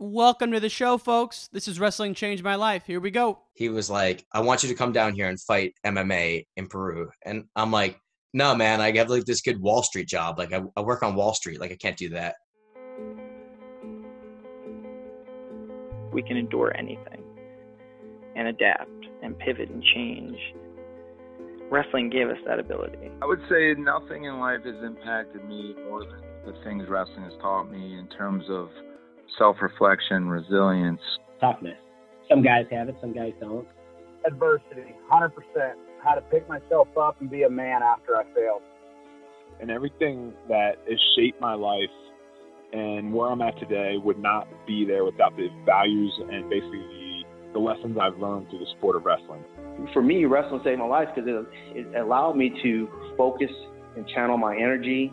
Welcome to the show, folks. This is Wrestling Changed My Life. Here we go. He was like, I want you to come down here and fight MMA in Peru. And I'm like, no, man, I have like this good Wall Street job. Like, I, I work on Wall Street. Like, I can't do that. We can endure anything and adapt and pivot and change. Wrestling gave us that ability. I would say nothing in life has impacted me more than the things wrestling has taught me in terms of self reflection, resilience, toughness. Some guys have it, some guys don't. Adversity, 100%. How to pick myself up and be a man after I failed. And everything that has shaped my life and where I'm at today would not be there without the values and basically the, the lessons I've learned through the sport of wrestling. For me, wrestling saved my life because it, it allowed me to focus and channel my energy.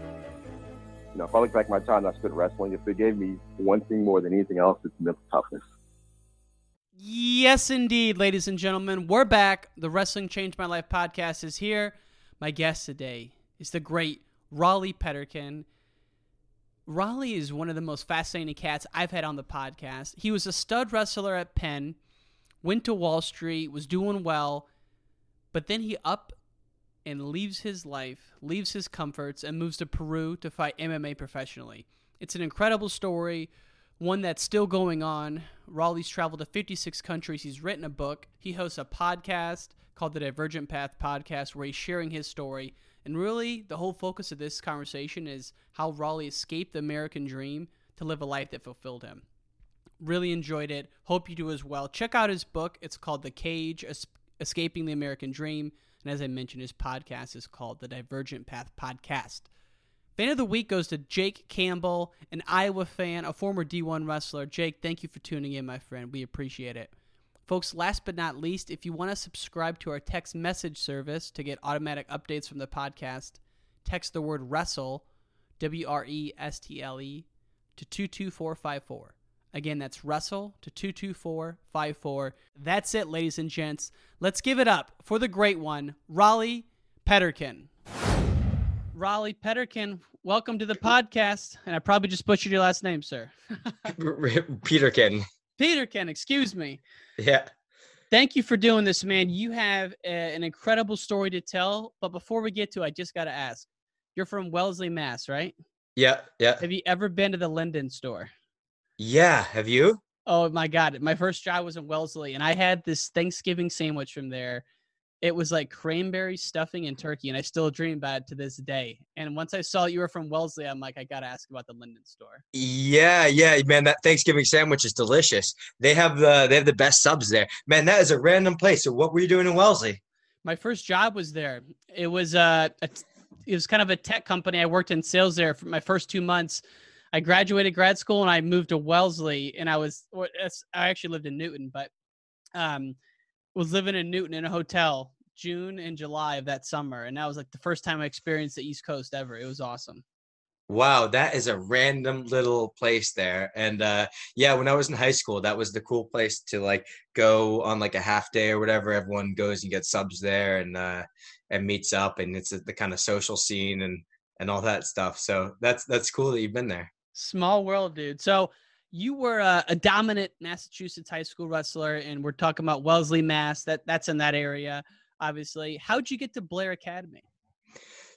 You know, if I look back my time I spent wrestling, if it gave me one thing more than anything else, it's mental toughness. Yes, indeed, ladies and gentlemen. We're back. The Wrestling Changed My Life podcast is here. My guest today is the great Rollie Petterkin. Rollie is one of the most fascinating cats I've had on the podcast. He was a stud wrestler at Penn, went to Wall Street, was doing well, but then he up and leaves his life, leaves his comforts, and moves to Peru to fight MMA professionally. It's an incredible story one that's still going on. Rollie's traveled to 56 countries. He's written a book. He hosts a podcast called the Divergent Path Podcast where he's sharing his story. And really, the whole focus of this conversation is how Rollie escaped the American dream to live a life that fulfilled him. Really enjoyed it. Hope you do as well. Check out his book. It's called The Cage Escaping the American Dream. And as I mentioned, his podcast is called the Divergent Path Podcast. Fan of the week goes to Jake Campbell, an Iowa fan, a former D1 wrestler. Jake, thank you for tuning in, my friend. We appreciate it. Folks, last but not least, if you want to subscribe to our text message service to get automatic updates from the podcast, text the word wrestle, W R E S T L E, to 22454. Again, that's wrestle to 22454. That's it, ladies and gents. Let's give it up for the great one, Rollie Petterkin. Rollie Petterkin, welcome to the podcast. And I probably just butchered your last name, sir. Peterkin. Peterkin, excuse me. Yeah. Thank you for doing this, man. You have a, an incredible story to tell. But before we get to, it, I just got to ask. You're from Wellesley, Mass, right? Yeah, yeah. Have you ever been to the Linden store? Yeah. Have you? Oh my God! My first job was in Wellesley, and I had this Thanksgiving sandwich from there it was like cranberry stuffing and turkey, and I still dream about it to this day. And once I saw you were from Wellesley, I'm like, I gotta ask about the Linden store. Yeah, yeah, man, that Thanksgiving sandwich is delicious. They have the they have the best subs there, man. That is a random place. So, what were you doing in Wellesley? My first job was there. It was uh, a, it was kind of a tech company. I worked in sales there for my first two months. I graduated grad school and I moved to Wellesley, and I was I actually lived in Newton, but um was living in Newton in a hotel June and July of that summer, and that was like the first time I experienced the East Coast ever. It was awesome. Wow, that is a random little place there. And uh yeah, when I was in high school, that was the cool place to like go on like a half day or whatever. Everyone goes and gets subs there and uh and meets up and it's the kind of social scene and and all that stuff. So that's that's cool that you've been there. Small world, dude. So you were a, a, dominant Massachusetts high school wrestler, and we're talking about Wellesley, Mass. That that's in that area, obviously. How'd you get to Blair Academy?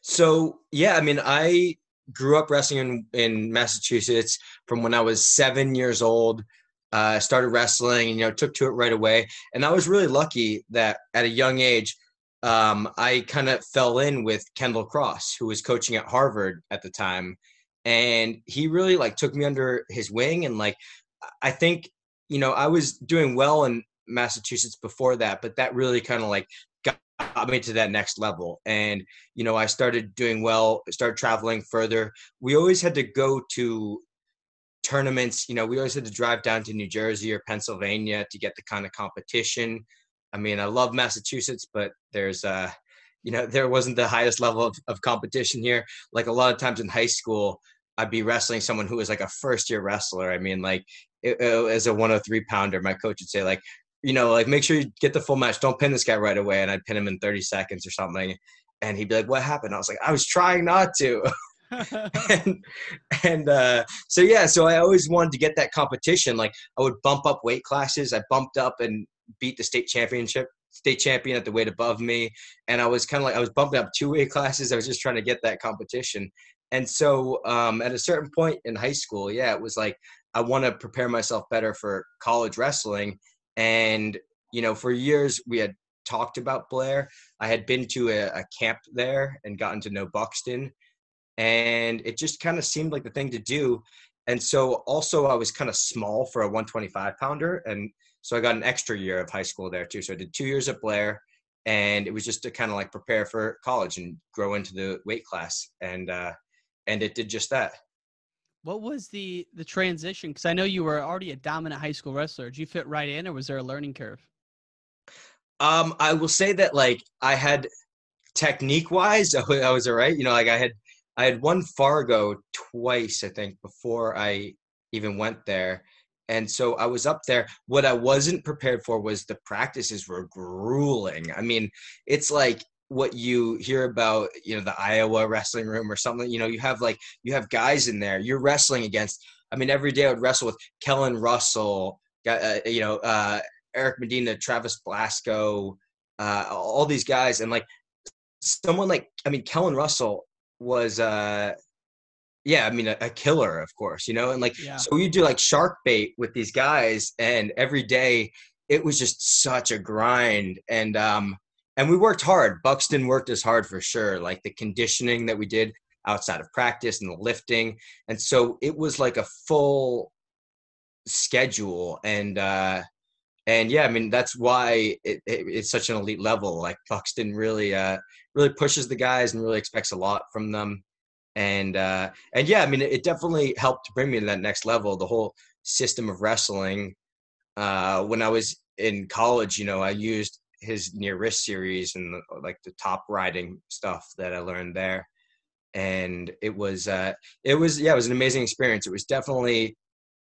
So yeah, I mean, I grew up wrestling in, in Massachusetts from when I was seven years old. I uh, started wrestling, and, you know, took to it right away. And I was really lucky that at a young age, um, I kind of fell in with Kendall Cross, who was coaching at Harvard at the time and he really like took me under his wing and like i think you know i was doing well in massachusetts before that but that really kind of like got me to that next level and you know i started doing well started traveling further we always had to go to tournaments. You know, we always had to drive down to New Jersey or Pennsylvania to get the kind of competition. I mean, I love Massachusetts, but there's uh, you know, there wasn't the highest level of, of competition here. Like a lot of times in high school, I'd be wrestling someone who was like a first year wrestler. I mean, like it, it, as a 103 pounder, my coach would say like, you know, like make sure you get the full match. Don't pin this guy right away. And I'd pin him in 30 seconds or something. And he'd be like, what happened? I was like, I was trying not to. and and uh, so yeah, so I always wanted to get that competition. Like I would bump up weight classes. I bumped up and beat the state championship, state champion at the weight above me, and I was kind of like I was bumping up two weight classes. I was just trying to get that competition. And so um, at a certain point in high school, yeah, it was like I want to prepare myself better for college wrestling. And you know, for years we had talked about Blair. I had been to a, a camp there and gotten to know Buxton and it just kind of seemed like the thing to do. And so also I was kind of small for a 125 pounder, and so I got an extra year of high school there too. So I did two years at Blair, and it was just to kind of like prepare for college and grow into the weight class, and uh, and it did just that. What was the the transition? Because I know you were already a dominant high school wrestler. Did you fit right in, or was there a learning curve? Um, I will say that like I had technique wise, I was all right. You know, like I had I had won Fargo twice, I think, before I even went there. And so I was up there. What I wasn't prepared for was the practices were grueling. I mean, it's like what you hear about, you know, the Iowa wrestling room or something. You know, you have like, you have guys in there you're wrestling against. I mean, every day I would wrestle with Kellen Russell, uh, you know, uh, Eric Medina, Travis Blasco, uh, all these guys. And like someone like, I mean, Kellen Russell was uh yeah, I mean a, a, killer, of course, you know, and like yeah. so you do like shark bait with these guys, and every day it was just such a grind, and um, and we worked hard. Buxton worked as hard for sure, like the conditioning that we did outside of practice and the lifting, and so it was like a full schedule, and uh, and yeah, I mean that's why it, it, it's such an elite level. Like Buxton really, uh, really pushes the guys and really expects a lot from them. And uh, and yeah, I mean it definitely helped to bring me to that next level. The whole system of wrestling. Uh, when I was in college, you know, I used his near wrist series and the, like the top riding stuff that I learned there. And it was, uh, it was, yeah, it was an amazing experience. It was definitely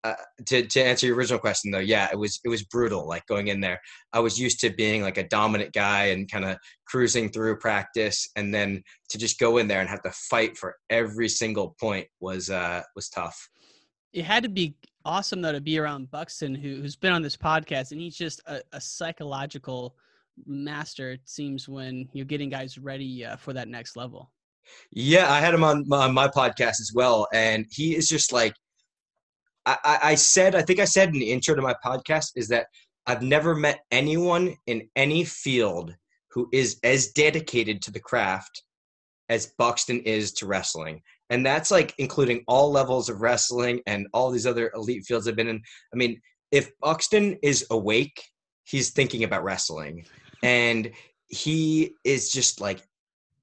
uh, to to answer your original question though, yeah, it was it was brutal. Like going in there, I was used to being like a dominant guy and kind of cruising through practice, and then to just go in there and have to fight for every single point was uh was tough. It had to be awesome though to be around Buxton, who who's been on this podcast, and he's just a, a psychological master. It seems when you're getting guys ready uh, for that next level. Yeah, I had him on my, on my podcast as well, and he is just like I, I said, I think I said in the intro to my podcast is that I've never met anyone in any field who is as dedicated to the craft as Buxton is to wrestling. And that's like including all levels of wrestling and all these other elite fields I've been in. I mean, if Buxton is awake, he's thinking about wrestling. And he is just like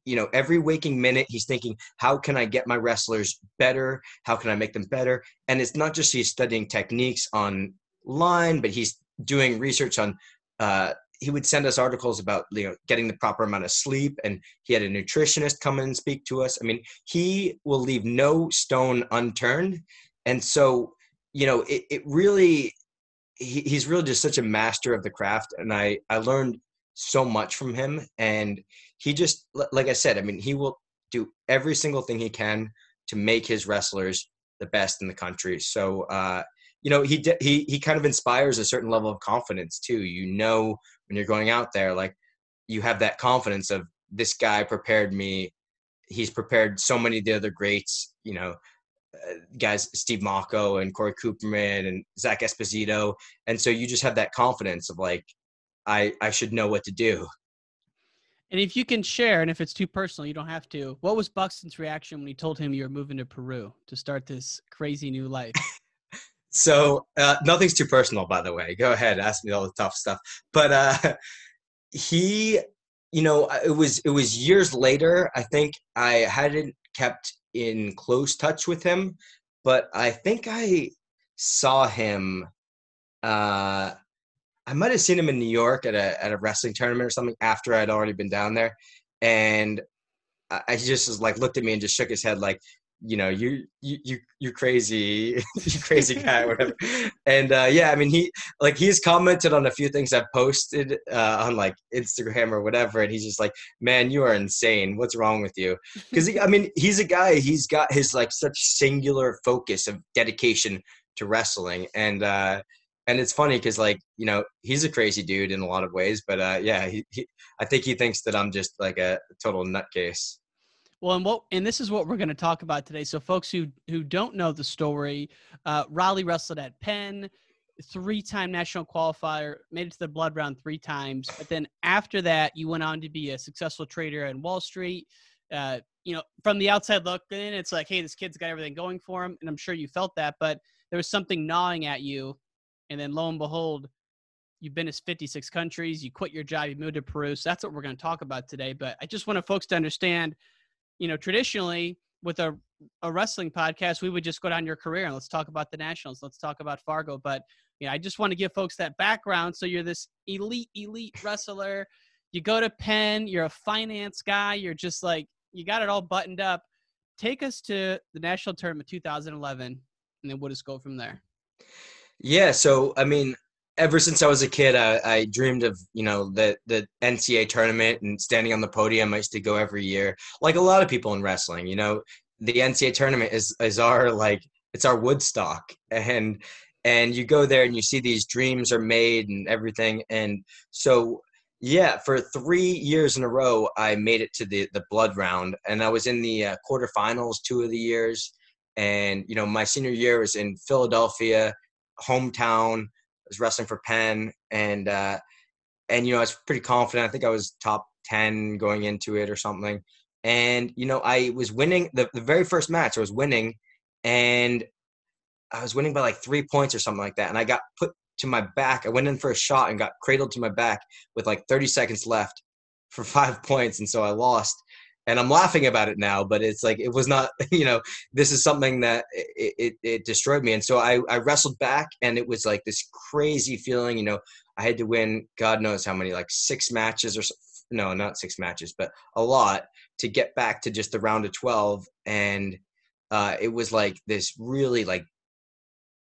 you know every waking minute he's thinking how can i get my wrestlers better? How can i make them better? And it's not just he's studying techniques online but he's doing research on uh, he would send us articles about you know getting the proper amount of sleep. And he had a nutritionist come and speak to us. I mean he will leave no stone unturned. And so you know it, it really he, he's really just such a master of the craft. And i i learned so much from him and he just like I said, I mean, he will do every single thing he can to make his wrestlers the best in the country. So uh, you know, he he he kind of inspires a certain level of confidence too. You know, when you're going out there, like you have that confidence of this guy prepared me. He's prepared so many of the other greats. You know, uh, guys Steve Mocco and Corey Cooperman and Zach Esposito, and so you just have that confidence of like, I I should know what to do. And if you can share, and if it's too personal, you don't have to. What was Buxton's reaction when he told him you were moving to Peru to start this crazy new life? so uh, nothing's too personal, by the way. Go ahead, ask me all the tough stuff. But uh, he, you know, it was it was years later. I think I hadn't kept in close touch with him, but I think I saw him. Uh, I might have seen him in New York at a at a wrestling tournament or something after I'd already been down there, and I, just was like looked at me and just shook his head like, you know, you you you you crazy, you crazy guy, whatever. And uh, yeah, I mean, he like he's commented on a few things I've posted uh, on like Instagram or whatever, and he's just like, man, you are insane. What's wrong with you? Because I mean, he's a guy. He's got his like such singular focus of dedication to wrestling, and uh, and it's funny because like you know he's a crazy dude in a lot of ways, but uh, yeah, he, he I think he thinks that I'm just like a total nutcase. Well, and what and this is what we're going to talk about today. So, folks who who don't know the story, uh, Rollie wrestled at Penn, three-time national qualifier, made it to the blood round three times. But then after that, you went on to be a successful trader in Wall Street. Uh, you know, from the outside looking in, it's like, hey, this kid's got everything going for him, and I'm sure you felt that. But there was something gnawing at you, and then lo and behold, you've been to 56 countries. You quit your job, you moved to Peru. So that's what we're going to talk about today. But I just want folks to understand you know, traditionally with a a wrestling podcast, we would just go down your career and let's talk about the Nationals, let's talk about Fargo. But yeah, I just want to give folks that background. So you're this elite, elite wrestler. You go to Penn, you're a finance guy, you're just like you got it all buttoned up. Take us to the national tournament 2011, and then we'll just go from there. Yeah, so I mean, ever since I was a kid, I, I, dreamed of you know the the NCAA tournament and standing on the podium. I used to go every year, like a lot of people in wrestling. You know, the NCAA tournament is is our like it's our Woodstock, and and you go there and you see these dreams are made and everything. And so yeah, for three years in a row, I made it to the the blood round, and I was in the uh, quarterfinals two of the years. And you know, my senior year was in Philadelphia, hometown I was wrestling for Penn, and uh, and you know I was pretty confident. I think I was top ten going into it or something. And you know I was winning the the very first match. I was winning, and I was winning by like three points or something like that. And I got put to my back. I went in for a shot and got cradled to my back with like 30 seconds left for five points, and so I lost and I'm laughing about it now, but it's like it was not, you know, this is something that it, it, it, destroyed me. And so I, I wrestled back, and it was like this crazy feeling. You know, I had to win God knows how many, like six matches or no, not six matches, but a lot to get back to just the round of twelve. And uh, it was like this really like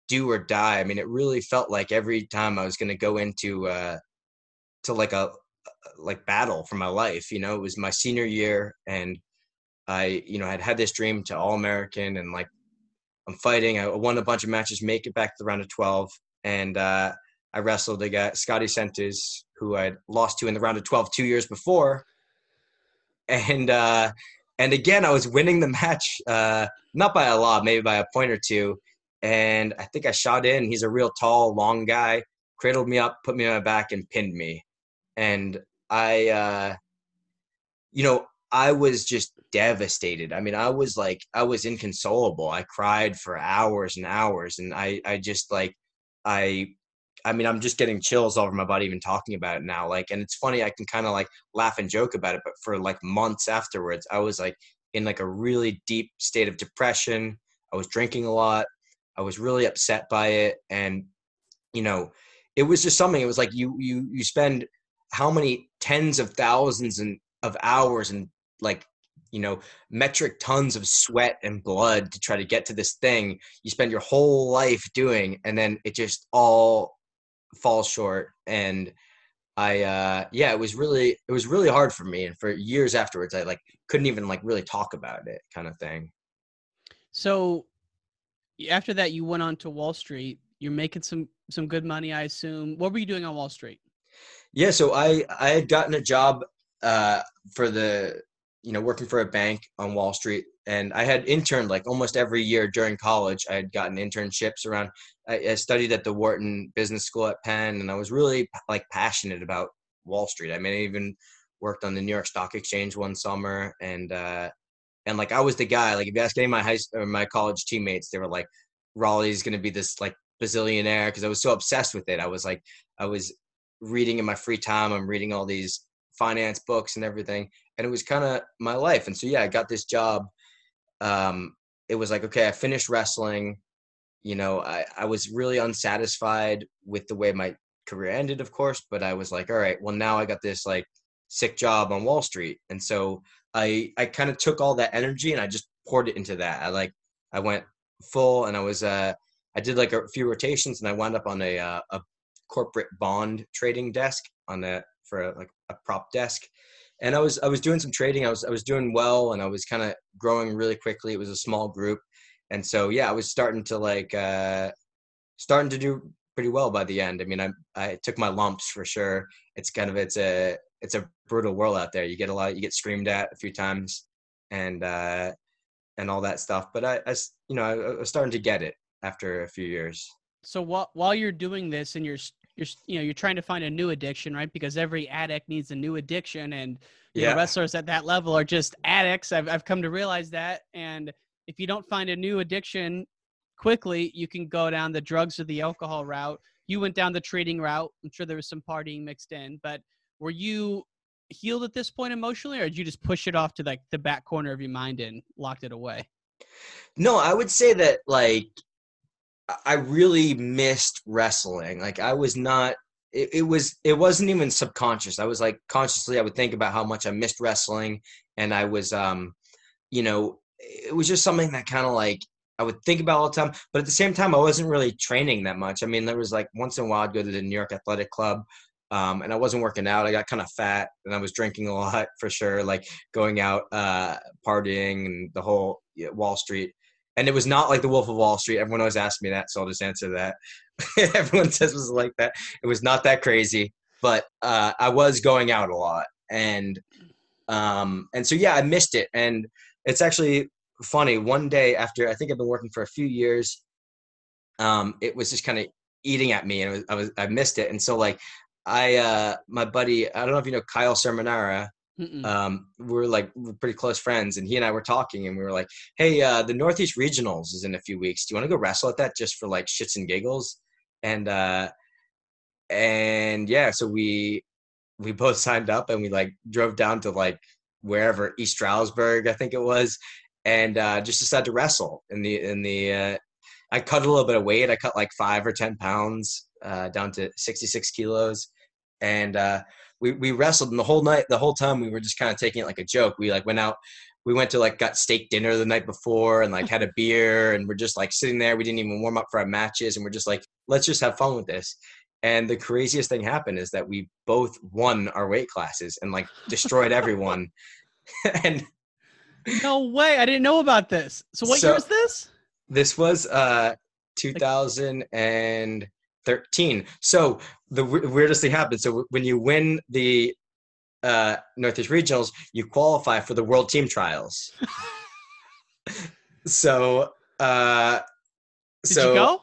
do or die. I mean, it really felt like every time I was going to go into uh, to like a like battle for my life. You know, it was my senior year, and I, you know, had had this dream to All American, and like I'm fighting. I won a bunch of matches, make it back to the round of 12, and uh, I wrestled against Scotty Sentes, who I'd lost to in the round of 12 two years before, and uh, and again I was winning the match, uh, not by a lot, maybe by a point or two, and I think I shot in. He's a real tall, long guy, cradled me up, put me on my back, and pinned me and I, uh, you know, I was just devastated. I mean, I was like, I was inconsolable. I cried for hours and hours, and I, I just like, I, I mean, I'm just getting chills all over my body even talking about it now. Like, and it's funny, I can kind of like laugh and joke about it, but for like months afterwards, I was like in like a really deep state of depression. I was drinking a lot. I was really upset by it, and you know, it was just something. It was like you, you, you spend how many tens of thousands and of hours and like you know metric tons of sweat and blood to try to get to this thing you spend your whole life doing and then it just all falls short and i uh yeah it was really it was really hard for me and for years afterwards i like couldn't even like really talk about it kind of thing. So after that you went on to wall street. You're making some some good money i assume. What were you doing on wall street yeah, so I I had gotten a job uh, for the you know working for a bank on Wall Street, and I had interned like almost every year during college. I had gotten internships around. I, I studied at the Wharton Business School at Penn, and I was really like passionate about Wall Street. I mean, I even worked on the New York Stock Exchange one summer, and uh, and like I was the guy. Like if you ask any of my high or my college teammates, they were like, "Rollie's going to be this like bazillionaire," because I was so obsessed with it. I was like, I was reading in my free time. I'm reading all these finance books and everything, and it was kind of my life. And so yeah, I got this job. Um, it was like okay, I finished wrestling. you know, I, I was really unsatisfied with the way my career ended, of course, but I was like, all right, well, now I got this like sick job on Wall Street. And so I, I kind of took all that energy and I just poured it into that. I like, I went full and I was, uh, I did like a few rotations and I wound up on a, uh, a corporate bond trading desk on that for a, like a prop desk. And I was, I was doing some trading. I was, I was doing well and I was kind of growing really quickly. It was a small group and so yeah, I was starting to like uh, starting to do pretty well by the end. I mean, I I took my lumps for sure. It's kind of it's a it's a brutal world out there. You get a lot, you get screamed at a few times, and uh, and all that stuff. But I, I you know, I, I was starting to get it after a few years. So while while you're doing this and you're you're you know you're trying to find a new addiction, right? Because every addict needs a new addiction, and yeah. know, wrestlers at that level are just addicts. I've I've come to realize that, and if you don't find a new addiction quickly, you can go down the drugs or the alcohol route. You went down the trading route. I'm sure there was some partying mixed in, but were you healed at this point emotionally, or did you just push it off to like the back corner of your mind and locked it away? No, I would say that like I really missed wrestling. Like I was not it, it, was it wasn't even subconscious. I was like consciously I would think about how much I missed wrestling and I was um you know it was just something that kind of like I would think about all the time. But at the same time, I wasn't really training that much. I mean, there was like once in a while I'd go to the New York Athletic Club. Um, and I wasn't working out. I got kind of fat, and I was drinking a lot for sure. Like going out, uh, partying, and the whole you know, Wall Street. And it was not like the Wolf of Wall Street. Everyone always asks me that, so I'll just answer that. Everyone says it was like that. It was not that crazy, but uh, I was going out a lot, and um, and so yeah, I missed it. And it's actually funny. One day after I think I've been working for a few years, um, it was just kind of eating at me, and was, I was I missed it. And so like I uh, my buddy, I don't know if you know Kyle Sermonara. Um, we we're like we're pretty close friends, and he and I were talking, and we were like, "Hey, uh, the Northeast Regionals is in a few weeks. Do you want to go wrestle at that just for like shits and giggles?" And uh, and yeah, so we we both signed up, and we like drove down to like wherever East Stroudsburg, I think it was, and uh, just decided to wrestle in the in the. Uh, I cut a little bit of weight. I cut like five or ten pounds uh, down to sixty six kilos, and uh, we we wrestled. And the whole night, the whole time, we were just kind of taking it like a joke. We like went out. We went to like got steak dinner the night before and like had a beer and we're just like sitting there. We didn't even warm up for our matches and we're just like, let's just have fun with this. And the craziest thing happened is that we both won our weight classes and like destroyed everyone. and no way, I didn't know about this. So what so, year was this? This was uh 2013. So the w- weirdest thing happened. So when you win the uh, Northeast Regionals, you qualify for the World Team Trials. so uh, Did so you go?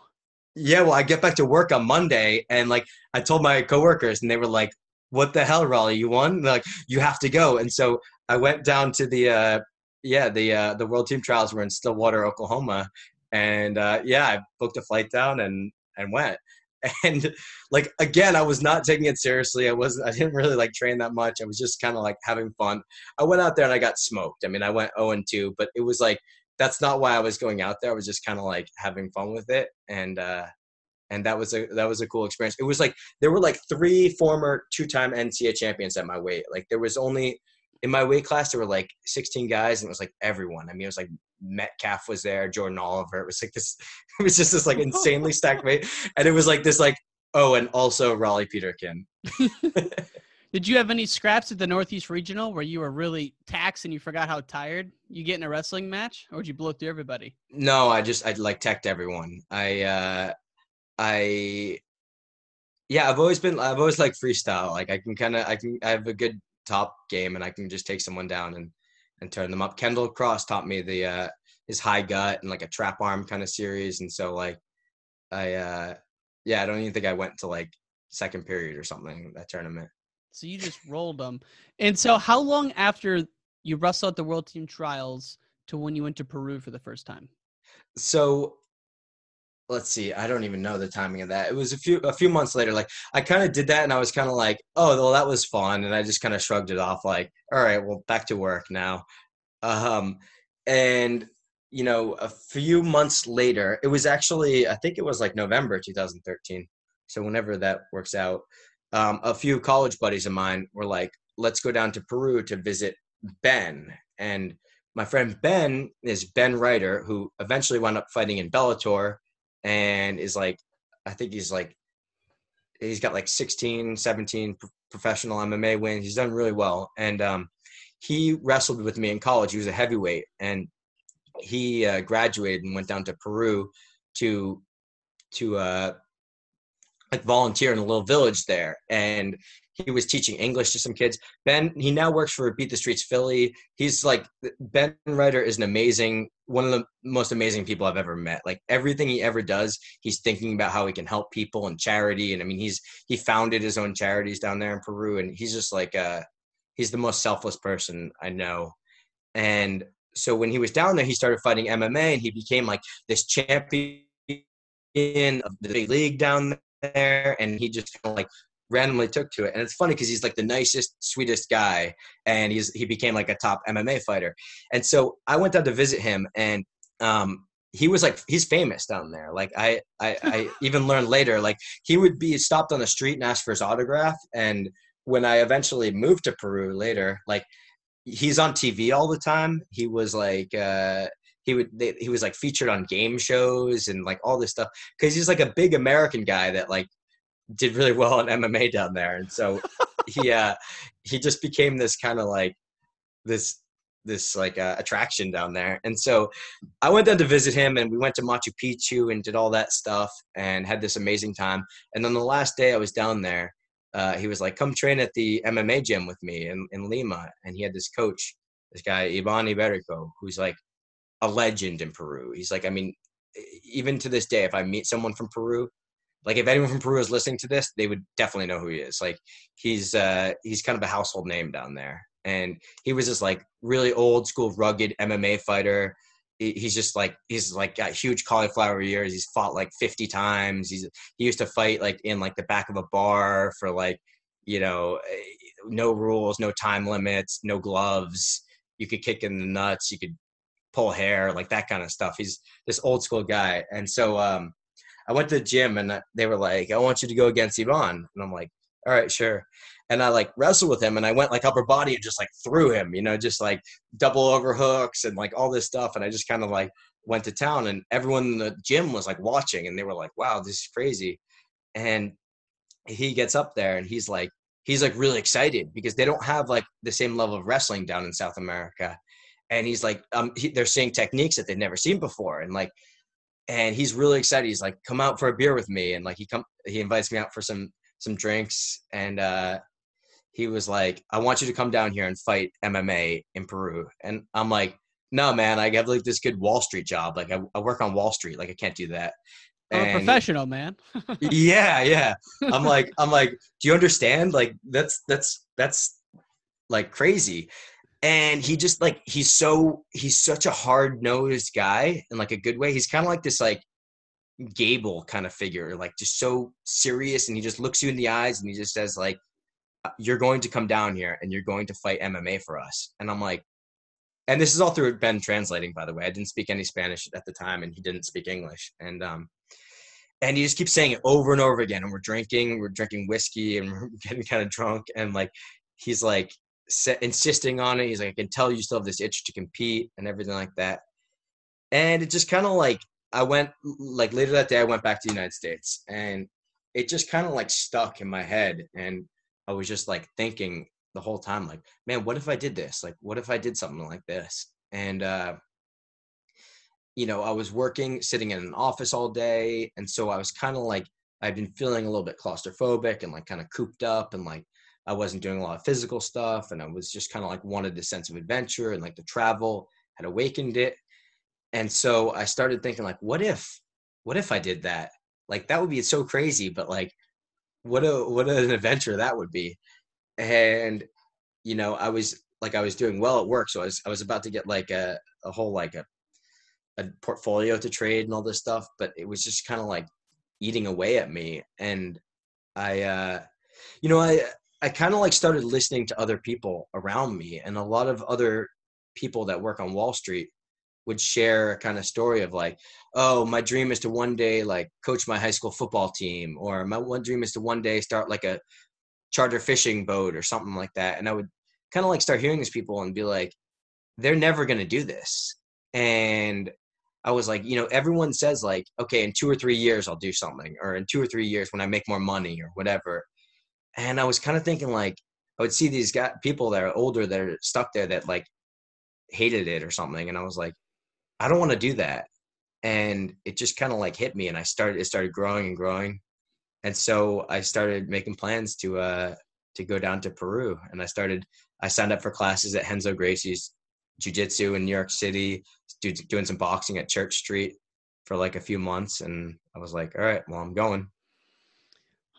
yeah, well, I get back to work on Monday, and like I told my coworkers, and they were like, "What the hell, Rollie? You won? like, you have to go." And so I went down to the uh, yeah the uh, the World Team Trials were in Stillwater, Oklahoma, and uh, yeah, I booked a flight down and and went. And like again, I was not taking it seriously. I wasn't. I didn't really like train that much. I was just kind of like having fun. I went out there and I got smoked. I mean, I went 0 and 2, but it was like that's not why I was going out there. I was just kind of like having fun with it, and uh, and that was a that was a cool experience. It was like there were like three former two time NCAA champions at my weight. Like there was only in my weight class there were like 16 guys, and it was like everyone. I mean, it was like Metcalf was there, Jordan Oliver. It was like this. It was just this like insanely stacked weight, and it was like this like oh, and also rollie Peterkin. Did you have any scraps at the Northeast Regional where you were really taxed and you forgot how tired you get in a wrestling match, or did you blow through everybody? No, I just I like teched everyone. I uh I yeah, I've always been I've always like freestyle. Like I can kind of I can I have a good top game and I can just take someone down and and turn them up. Kendall Cross taught me the uh his high gut and like a trap arm kind of series, and so like I uh yeah I don't even think I went to like second period or something that tournament. So you just rolled them. And so how long after you wrestled at the World Team Trials to when you went to Peru for the first time? So let's see, I don't even know the timing of that. It was a few a few months later. Like I kind of did that and I was kind of like, "Oh, well that was fun." And I just kind of shrugged it off like, "All right, well back to work now." Um and you know, a few months later, it was actually, I think it was like November 2013. So whenever that works out, um, a few college buddies of mine were like, let's go down to Peru to visit Ben. And my friend Ben is Ben Ryder, who eventually wound up fighting in Bellator and is like, I think he's like, he's got like 16, 17 professional MMA wins. He's done really well. And um, he wrestled with me in college. He was a heavyweight. And he uh, graduated and went down to Peru to to uh, like volunteer in a little village there, and he was teaching English to some kids. Ben, he now works for Beat the Streets Philly. He's like Ben Ryder is an amazing, one of the most amazing people I've ever met. Like everything he ever does, he's thinking about how he can help people and charity. And I mean, he's he founded his own charities down there in Peru, and he's just like uh, he's the most selfless person I know. And so when he was down there, he started fighting MMA, and he became like this champion of the league down there, and he just like randomly took to it. And it's funny because he's like the nicest, sweetest guy, and he's he became like a top MMA fighter. And so I went down to visit him, and um, he was like he's famous down there. Like I, I, I even learned later, like he would be stopped on the street and ask for his autograph. And when I eventually moved to Peru later, like he's on TV all the time. He was like uh, he would they, he was like featured on game shows and like all this stuff because he's like a big American guy that like did really well in MMA down there, and so he uh, he just became this kind of like this this like uh, attraction down there. And so I went down to visit him and we went to Machu Picchu and did all that stuff and had this amazing time. And then the last day I was down there, uh, he was like, come train at the MMA gym with me in, in Lima. And he had this coach, this guy, Ivan Iberico, who's like a legend in Peru. He's like, I mean, even to this day, if I meet someone from Peru, like if anyone from Peru is listening to this, they would definitely know who he is. Like he's uh, he's kind of a household name down there, and he was this like really old school, rugged MMA fighter. He's just like he's like got huge cauliflower ears. He's fought like fifty times. He's he used to fight like in like the back of a bar for like you know eh, no rules, no time limits, no gloves. You could kick in the nuts. You could pull hair, like that kind of stuff. He's this old school guy, and so um, I went to the gym and they were like, "I want you to go against Ivan," and I'm like, "All right, sure." And I like wrestled with him, and I went like upper body and just like threw him, you know, just like double over hooks and like all this stuff, and I just kind of like went to town, and everyone in the gym was like watching, and they were like, "Wow, this is crazy," and he gets up there and he's like he's like really excited because they don't have like the same level of wrestling down in South America. And he's like um he, they're seeing techniques that they've never seen before. And like and he's really excited he's like come out for a beer with me and like he come he invites me out for some some drinks and uh he was like i want you to come down here and fight mma in peru and i'm like no man i have like this good wall street job like i, I work on wall street like i can't do that I'm a professional, man. yeah, yeah. I'm like, I'm like, do you understand? Like, that's that's that's like crazy and he just like he's so he's such a hard nosed guy in like a good way. He's kind of like this like Gable kind of figure, like just so serious, and he just looks you in the eyes and he just says like, uh, "You're going to come down here and you're going to fight MMA for us." And I'm like, and this is all through Ben translating, by the way. I didn't speak any Spanish at the time, and he didn't speak English, and um, and he just keeps saying it over and over again. And we're drinking, we're drinking whiskey, and we're getting kind of drunk, and like he's like insisting on it. He's like, I can tell you still have this itch to compete and everything like that. And it just kind of like, I went, like later that day, I went back to the United States and it just kind of like stuck in my head. And I was just like thinking the whole time, like, man, what if I did this? Like, what if I did something like this? And, uh, you know, I was working, sitting in an office all day. And so I was kind of like, I've been feeling a little bit claustrophobic and like kind of cooped up and like I wasn't doing a lot of physical stuff and I was just kind of like wanted the sense of adventure and like the travel had awakened it. And so I started thinking like, what if, what if I did that? Like that would be so crazy, but like what a what an adventure that would be. And you know, I was like I was doing well at work, so I was I was about to get like a a whole like a a portfolio to trade and all this stuff, but it was just kind of like eating away at me. And I uh you know, I I kind of like started listening to other people around me, and a lot of other people that work on Wall Street would share a kind of story of like, oh, my dream is to one day like coach my high school football team, or my one dream is to one day start like a charter fishing boat or something like that. And I would kind of like start hearing these people and be like, they're never going to do this. And I was like, you know, everyone says like, okay, in two or three years I'll do something, or in two or three years when I make more money or whatever. And I was kind of thinking like, I would see these people that are older that are stuck there that like hated it or something, and I was like, I don't want to do that. And it just kind of like hit me, and I started. It started growing and growing, and so I started making plans to uh to go down to Peru, and I started. I signed up for classes at Renzo Gracie's jiu-jitsu in New York City, doing some boxing at Church Street for like a few months, and I was like, all right, well, I'm going.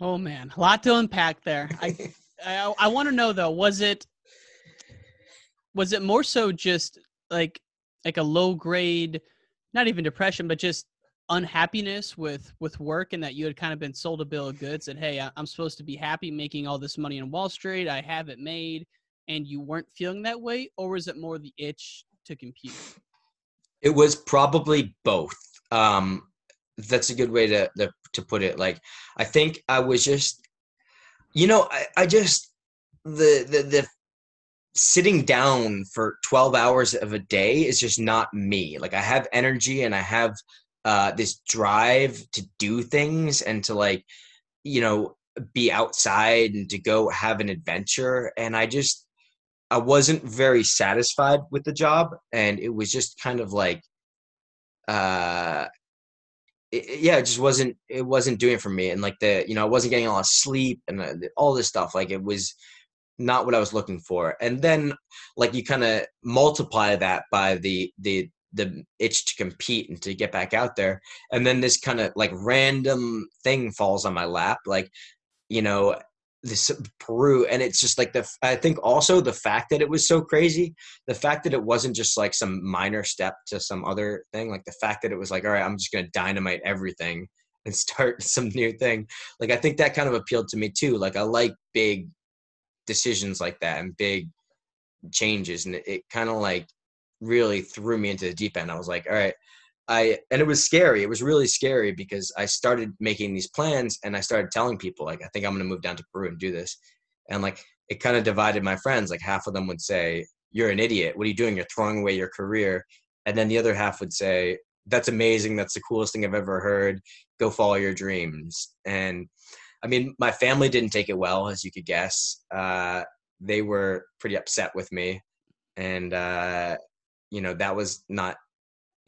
Oh man, a lot to unpack there. I I, I want to know though, was it was it more so just like like a low grade, not even depression, but just unhappiness with with work and that you had kind of been sold a bill of goods that hey i'm supposed to be happy making all this money in wall street. I have it made. And you weren't feeling that way? Or was it more the itch to compete? It was probably both. Um that's a good way to, to to put it like i think i was just you know i, I just the, the the sitting down for 12 hours of a day is just not me. Like i have energy and i have uh this drive to do things and to like you know be outside and to go have an adventure. And i just i wasn't very satisfied with the job. And it was just kind of like uh it, yeah, it just wasn't it wasn't doing for me, and like the you know I wasn't getting a lot of sleep and all this stuff. Like it was not what I was looking for. And then like you kind of multiply that by the the the itch to compete and to get back out there, and then this kind of like random thing falls on my lap, like you know this Peru, and it's just like the. I think also the fact that it was so crazy, the fact that it wasn't just like some minor step to some other thing, like the fact that it was like, all right, I'm just gonna dynamite everything and start some new thing. Like I think that kind of appealed to me too. Like I like big decisions like that and big changes, and it, it kind of like really threw me into the deep end. I was like, all right, I and it was scary. It was really scary because I started making these plans and I started telling people like I think I'm going to move down to Peru and do this. And like it kind of divided my friends. Like half of them would say, "You're an idiot. What are you doing? You're throwing away your career." And then the other half would say, "That's amazing. That's the coolest thing I've ever heard. Go follow your dreams." And I mean, my family didn't take it well, as you could guess. Uh, they were pretty upset with me, and uh, you know that was not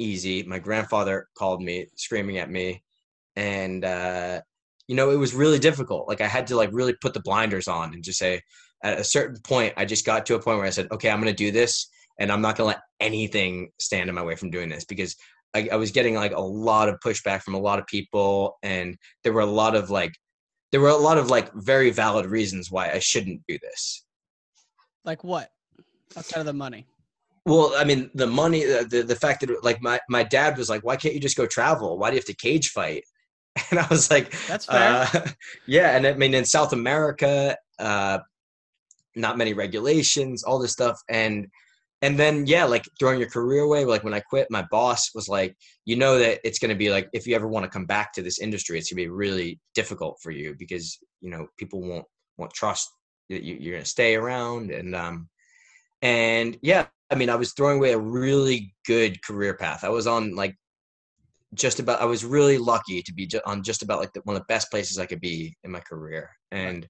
easy. My grandfather called me screaming at me, and uh, you know it was really difficult. Like I had to like really put the blinders on and just say. At a certain point, I just got to a point where I said, "Okay, I'm going to do this, and I'm not going to let anything stand in my way from doing this because I, I, was getting like a lot of pushback from a lot of people, and there were a lot of like, there were a lot of like very valid reasons why I shouldn't do this. Like what? Outside of the money. Well, I mean, the money, the the fact that like my my dad was like, "Why can't you just go travel? Why do you have to cage fight?" And I was like, "That's fair." Uh, yeah, and I mean, in South America, uh, not many regulations, all this stuff, and and then yeah, like throwing your career away. Like when I quit, my boss was like, "You know that it's going to be like if you ever want to come back to this industry, it's going to be really difficult for you because you know people won't won't trust that you, you're going to stay around." And um, and yeah, I mean, I was throwing away a really good career path. I was on like just about. I was really lucky to be on just about like the, one of the best places I could be in my career, and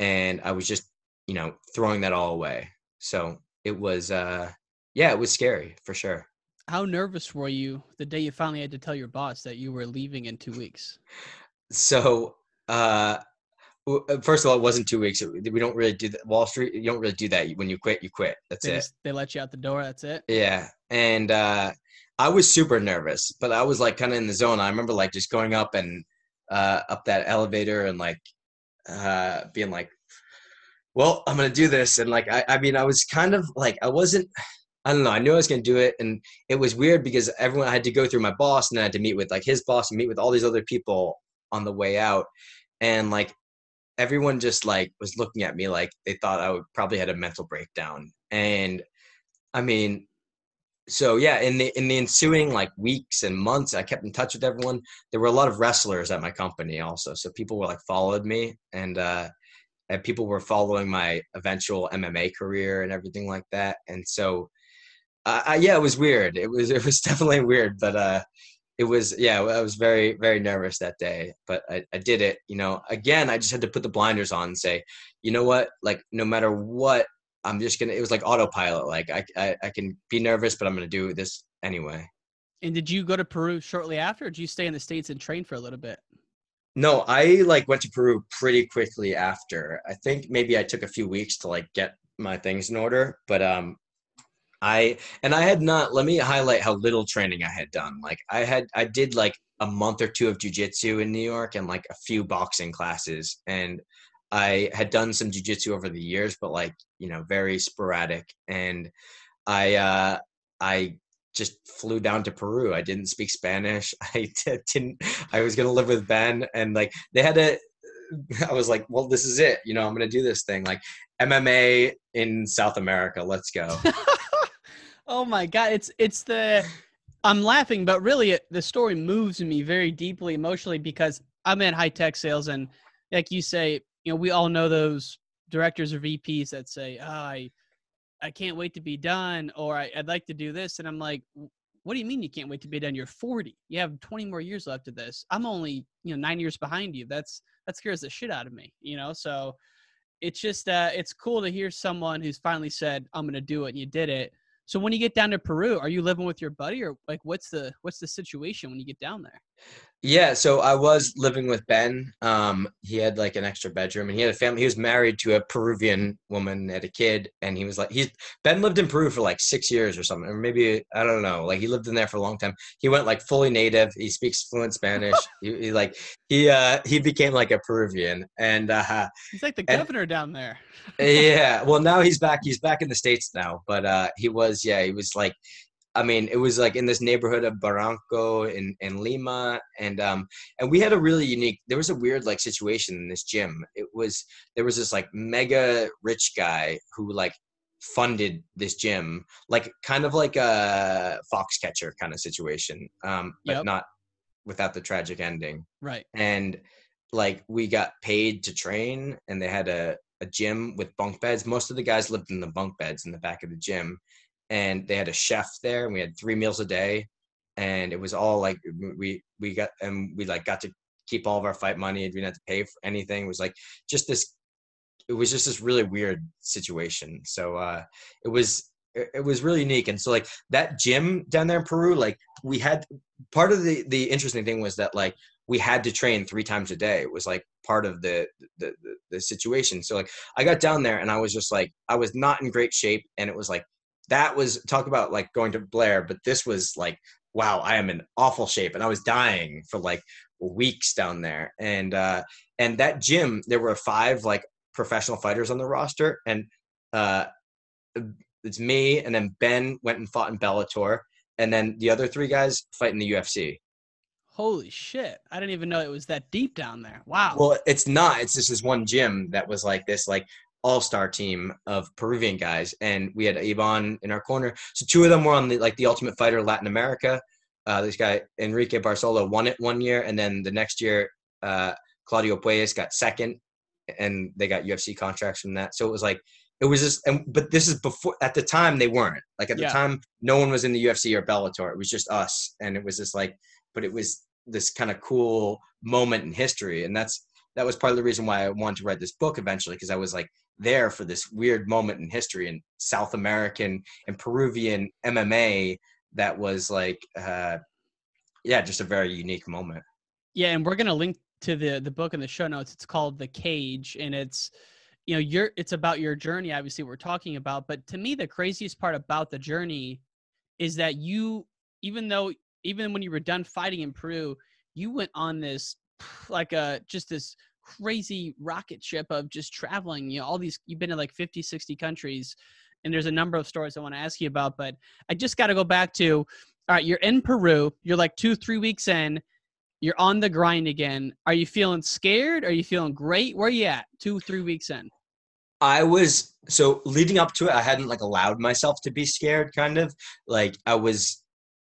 and I was just you know throwing that all away. So it was, uh yeah, it was scary for sure. How nervous were you the day you finally had to tell your boss that you were leaving in two weeks? So uh uh, first of all, it wasn't two weeks. We don't really do that. Wall Street. You don't really do that. When you quit, you quit. That's they it. Just, they let you out the door. That's it. Yeah, and uh, I was super nervous, but I was like kind of in the zone. I remember like just going up and uh, up that elevator and like uh, being like, "Well, I'm gonna do this." And like, I, I mean, I was kind of like, I wasn't. I don't know. I knew I was gonna do it, and it was weird because everyone I had to go through my boss, and then I had to meet with like his boss and meet with all these other people on the way out, and like everyone just like was looking at me like they thought I would probably had a mental breakdown. And I mean, so yeah, in the in the ensuing like weeks and months, I kept in touch with everyone. There were a lot of wrestlers at my company also, so people were like followed me, and uh, and people were following my eventual MMA career and everything like that. And so, uh, yeah, it was weird. It was it was definitely weird, but uh, it was yeah, I was very very nervous that day, but I, I did it. You know, again, I just had to put the blinders on and say, you know what, like no matter what I'm just gonna. It was like autopilot. Like I, I, I can be nervous, but I'm gonna do this anyway. And did you go to Peru shortly after, or did you stay in the states and train for a little bit? No, I like went to Peru pretty quickly after. I think maybe I took a few weeks to like get my things in order, but um, I and I had not. Let me highlight how little training I had done. Like I had, I did like a month or two of jujitsu in New York and like a few boxing classes, and I had done some jujitsu over the years, but like you know, very sporadic. And I uh, I just flew down to Peru. I didn't speak Spanish. I didn't. I was gonna live with Ben, and like they had a. I was like, well, this is it. You know, I'm gonna do this thing. Like MMA in South America. Let's go. oh my god, it's it's the. I'm laughing, but really, it, the story moves me very deeply emotionally because I'm in high tech sales, and like you say, you know, we all know those directors or VPs that say, oh, I, I can't wait to be done, or I, would like to do this. And I'm like, what do you mean you can't wait to be done? You're 40. You have 20 more years left of this. I'm only, you know, nine years behind you. That's, that scares the shit out of me, you know? So it's just, uh, it's cool to hear someone who's finally said, I'm to do it and you did it. So when you get down to Peru, are you living with your buddy or like, what's the, what's the situation when you get down there? Yeah, so I was living with Ben. Um, he had like an extra bedroom, and he had a family. He was married to a Peruvian woman, had a kid, and he was like, he's Ben lived in Peru for like six years or something, or maybe I don't know. Like he lived in there for a long time. He went like fully native. He speaks fluent Spanish. he, he, like he uh he became like a Peruvian, and uh, he's like the governor and, down there. yeah, well now he's back. He's back in the states now, but uh, he was yeah, he was like I mean, it was like in this neighborhood of Barranco in, in Lima, and um, and we had a really unique. There was a weird like situation in this gym. It was there was this like mega rich guy who like funded this gym, like kind of like a Foxcatcher kind of situation, um, but yep. not without the tragic ending. Right. And like we got paid to train, and they had a a gym with bunk beds. Most of the guys lived in the bunk beds in the back of the gym and they had a chef there and we had three meals a day. And it was all like we we got and we like got to keep all of our fight money and we didn't have to pay for anything. It was like just this it was just this really weird situation. So uh it was it was really unique. And so like that gym down there in peru like we had part of the the interesting thing was that like we had to train three times a day. It was like part of the, the the the situation. So like i got down there and i was just like i was not in great shape and it was like that was talk about like going to Blair, but this was like, wow, I am in awful shape, and I was dying for like weeks down there. And uh, and that gym, there were five like professional fighters on the roster, and uh, it's me, and then Ben went and fought in Bellator, and then the other three guys fight in the UFC. Holy shit! I didn't even know it was that deep down there. Wow. Well, it's not. It's just this one gym that was like this, like all-star team of Peruvian guys, and we had Ivan in our corner. So two of them were on the like the Ultimate Fighter Latin America. Uh, this guy Enrique Barzola won it one year, and then the next year uh, Claudio Puelles got second, and they got UFC contracts from that. So it was like it was just, and, but this is before at the time they weren't like at the yeah. time no one was in the UFC or Bellator. It was just us, and it was just like, but it was this kind of cool moment in history, and that's that was part of the reason why I wanted to write this book eventually because I was like there for this weird moment in history in South American and Peruvian MMA that was like uh yeah just a very unique moment. Yeah and we're gonna link to the the book in the show notes. It's called the cage and it's you know you're it's about your journey obviously we're talking about but to me the craziest part about the journey is that you even though even when you were done fighting in peru you went on this like a just this crazy rocket ship of just traveling you know all these you've been to like 50 60 countries and there's a number of stories i want to ask you about but i just got to go back to all right you're in peru you're like two three weeks in you're on the grind again are you feeling scared are you feeling great where are you at two three weeks in I was so leading up to it, I hadn't like allowed myself to be scared, kind of like I was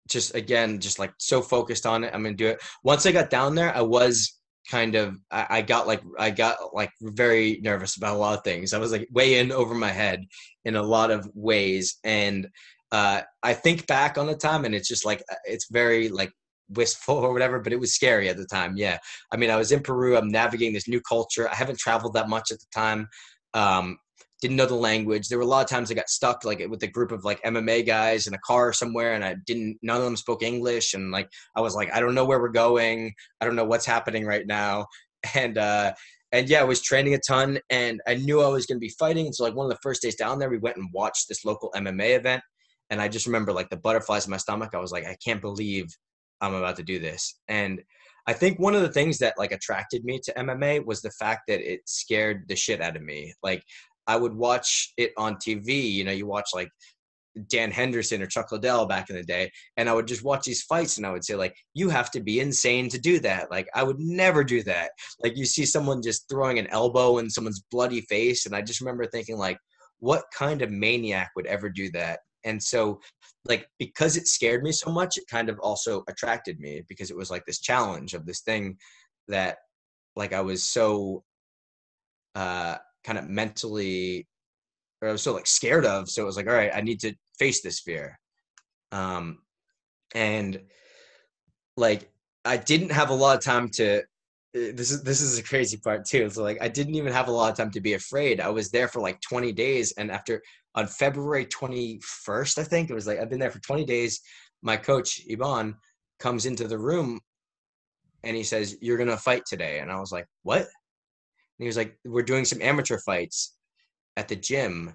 just again just like so focused on it. I'm gonna do it. Once I got down there, I was kind of I, I got like I got like very nervous about a lot of things. I was like way in over my head in a lot of ways, and uh, I think back on the time, and it's just like uh, it's very like wistful or whatever, but it was scary at the time. Yeah. I mean, I was in Peru, I'm navigating this new culture. I haven't traveled that much at the time. Um, didn't know the language. There were a lot of times I got stuck like with a group of like MMA guys in a car somewhere and I didn't none of them spoke English and like I was like I don't know where we're going. I don't know what's happening right now. And uh and yeah, I was training a ton and I knew I was going to be fighting. And so like one of the first days down there we went and watched this local MMA event and I just remember like the butterflies in my stomach. I was like I can't believe I'm about to do this. And I think one of the things that like attracted me to MMA was the fact that it scared the shit out of me. Like I would watch it on TV. You know, you watch like Dan Henderson or Chuck Liddell back in the day, and I would just watch these fights and I would say, like, you have to be insane to do that. Like, I would never do that. Like, you see someone just throwing an elbow in someone's bloody face, and I just remember thinking, like, what kind of maniac would ever do that? And so, like, because it scared me so much, it kind of also attracted me because it was like this challenge of this thing that, like, I was so uh kind of mentally or I was so like scared of. So it was like, all right, I need to face this fear. Um, and like I didn't have a lot of time to. Eh, this is this is a crazy part too. So like I didn't even have a lot of time to be afraid. I was there for like 20 days, and after on February 21st, I think it was like I've been there for 20 days. My coach Iban comes into the room, and he says, "You're gonna fight today," and I was like, "What?" And he was like, "We're doing some amateur fights at the gym.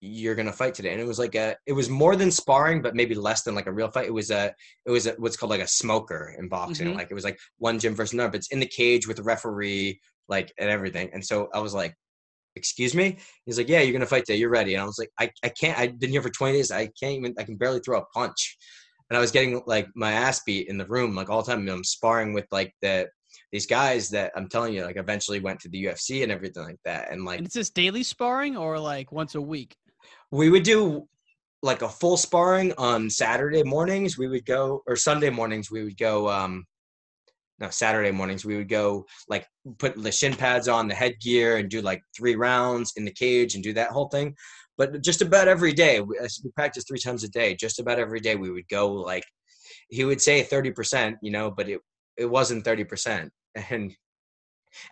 You're gonna fight today." And it was like a, it was more than sparring, but maybe less than like a real fight. It was a, it was a, what's called like a smoker in boxing. Mhm. Like it was like one gym versus another, but it's in the cage with the referee, like and everything. And so I was like, "Excuse me?" He's like, "Yeah, you're gonna fight today. You're ready." And I was like, "I, I can't. I've been here for 20 days. I can't even. I can barely throw a punch." And I was getting like my ass beat in the room like all the time. I'm sparring with like the these guys that I'm telling you, like eventually went to the UFC and everything like that. And like And is this daily sparring or like once a week? we would do like a full sparring on Saturday mornings. We would go or Sunday mornings. We would go. um No, Saturday mornings we would go like put the shin pads on, the headgear, and do like three rounds in the cage and do that whole thing. But just about every day, we, practiced three times a day. Just about every day, we would go like he would say thirty percent, you know, but it it wasn't thirty percent, and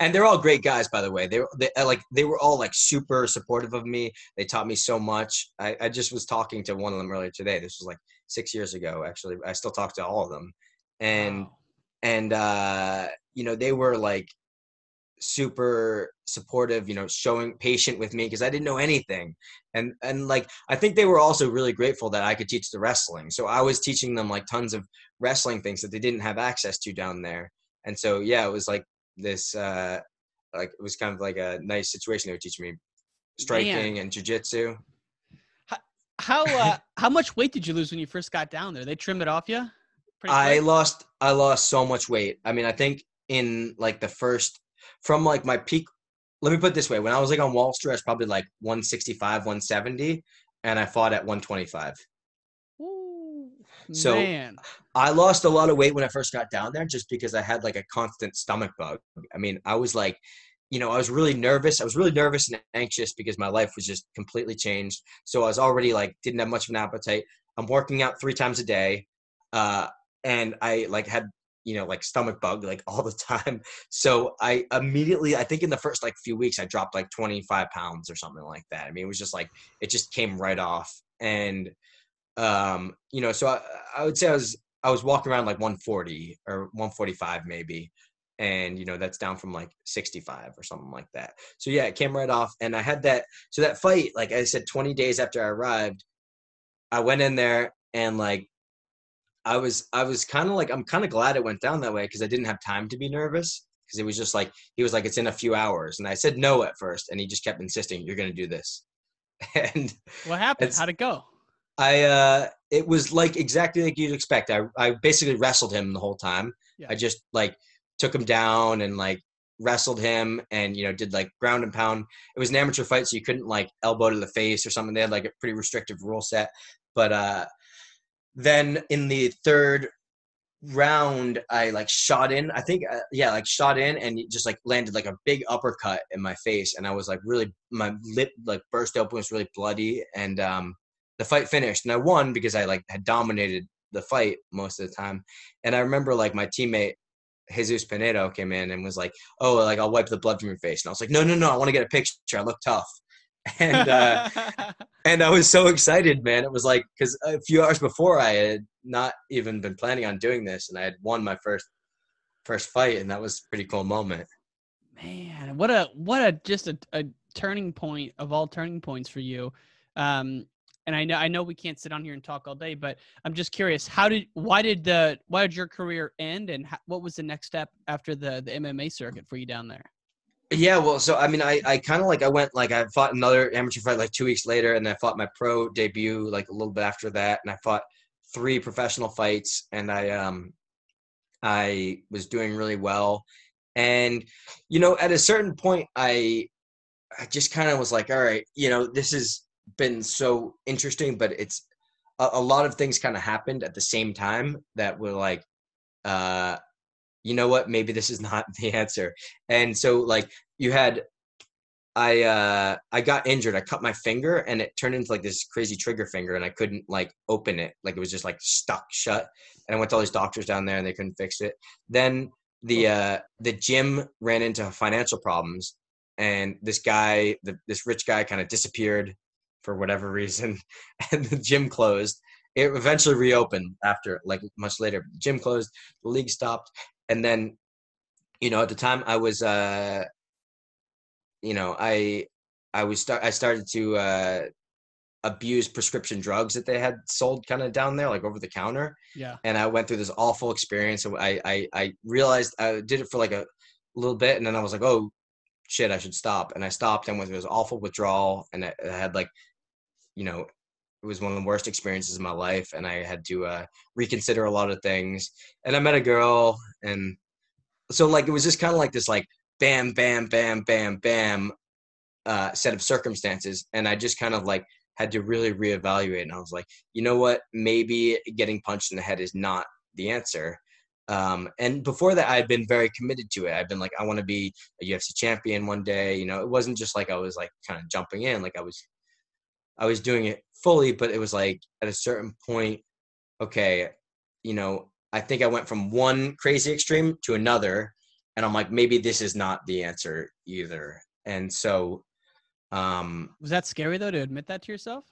and they're all great guys by the way. They, were- they like they were all like super supportive of me. They taught me so much. I, I just was talking to one of them earlier today. This was like six years ago actually. I still talk to all of them. And and uh you know they were like super supportive you know showing patient with me because i didn't know anything. And and like i think they were also really grateful that i could teach the wrestling. So i was teaching them like tons of wrestling things that they didn't have access to down there and so yeah it was like this uh like it was kind of like a nice situation they would teach me striking and jujitsu How uh, how much weight did you lose when you first got down there? They trimmed it off you. I lost I lost so much weight. I mean, I think in like the first from like my peak let me put it this way, when I was like on Wall Street, I was probably like 165, 170, and I fought at 125. So Man. I lost a lot of weight when I first got down there just because I had like a constant stomach bug. I mean, I was like, you know, I was really nervous. I was really nervous and anxious because my life was just completely changed. So I was already like didn't have much of an appetite. I'm working out three times a day. Uh and I like had you know like stomach bug like all the time so i immediately i think in the first like few weeks i dropped like 25 pounds or something like that i mean it was just like it just came right off and um you know so i, I would say i was i was walking around like 140 or 145 maybe and you know that's down from like 65 or something like that so yeah it came right off and i had that so that fight like i said 20 days after i arrived i went in there and like i was i was kind of like i'm kind of glad it went down that way because i didn't have time to be nervous because it was just like he was like it's in a few hours and i said no at first and he just kept insisting you're going to do this and What happened? How'd it go? I uh it was like exactly like you'd expect. I I basically wrestled him the whole time. Yeah. I just like took him down and like wrestled him and you know did like ground and pound. It was an amateur fight, so you couldn't like elbow to the face or something. They had like a pretty restrictive rule set. But uh, then in the third round, I like shot in. I think uh, yeah, like shot in and just like landed like a big uppercut in my face, and I was like really my lip like burst open, It was really bloody, and um, the fight finished, and I won because I like had dominated the fight most of the time. And I remember like my teammate Jesus Pinedo came in and was like, "Oh, like I'll wipe the blood from your face," and I was like, "No, no, no, I want to get a picture. I look tough." And uh, and I was so excited, man. It was like because a few hours before I had not even been planning on doing this, and I had won my first first fight, and that was a pretty cool moment. Man, what a what a just a, a turning point of all turning points for you. Um, and I know I know we can't sit on here and talk all day, but I'm just curious. How did why did the why did your career end, and how, what was the next step after the the MMA circuit for you down there? Yeah, well, so I mean, I, I kind of like I went like I fought another amateur fight like two weeks later, and I fought my pro debut like a little bit after that, and I fought three professional fights, and I um I was doing really well, and you know at a certain point I I just kind of was like, all right, you know, this has been so interesting, but it's a, a lot of things kind of happened at the same time that were like, uh, you know what, maybe this is not the answer. And so like you had I uh I got injured. I cut my finger and it turned into like this crazy trigger finger and I couldn't like open it. Like it was just like stuck shut. And I went to all these doctors down there and they couldn't fix it. Then the uh the gym ran into financial problems and this guy the, this rich guy kind of disappeared for whatever reason and the gym closed. It eventually reopened after like much later. The gym closed the league stopped and then you know at the time i was uh you know i i was start i started to uh abuse prescription drugs that they had sold kind of down there like over the counter. Yeah. and i went through this awful experience and i i, I realized i did it for like a little bit and then i was like oh shit i should stop. And i stopped and went through this awful withdrawal and i, I had like you know it was one of the worst experiences of my life and i had to uh, reconsider a lot of things. And i met a girl and so like it was just kind of like this like bam bam bam bam bam uh, set of circumstances and i just kind of like had to really reevaluate and i was like you know what? Maybe getting punched in the head is not the answer. Um, and before that i had been very committed to it. I've been like i want to be a ufc champion one day you know? It wasn't just like i was like kind of jumping in like i was I was doing it fully, but it was like at a certain point, okay, you know, I think I went from one crazy extreme to another, and I'm like, maybe this is not the answer either. And so, um, Was that scary though to admit that to yourself?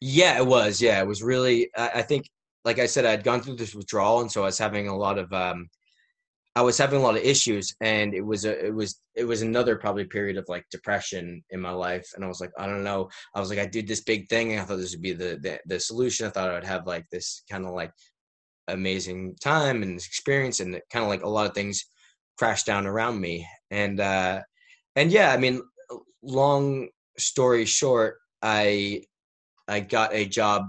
yeah, it was. Yeah, it was really. I, I think, like I said, I'd gone through this withdrawal, and so I was having a lot of, um, I was having a lot of issues, and it was a, it was, it was another probably period of like depression in my life, and I was like, I don't know. I was like, I did this big thing, and I thought this would be the the, the solution. I thought I would have like this kind of like amazing time and experience, and kind of like a lot of things crashed down around me, and uh, and yeah, I mean, long story short, I I got a job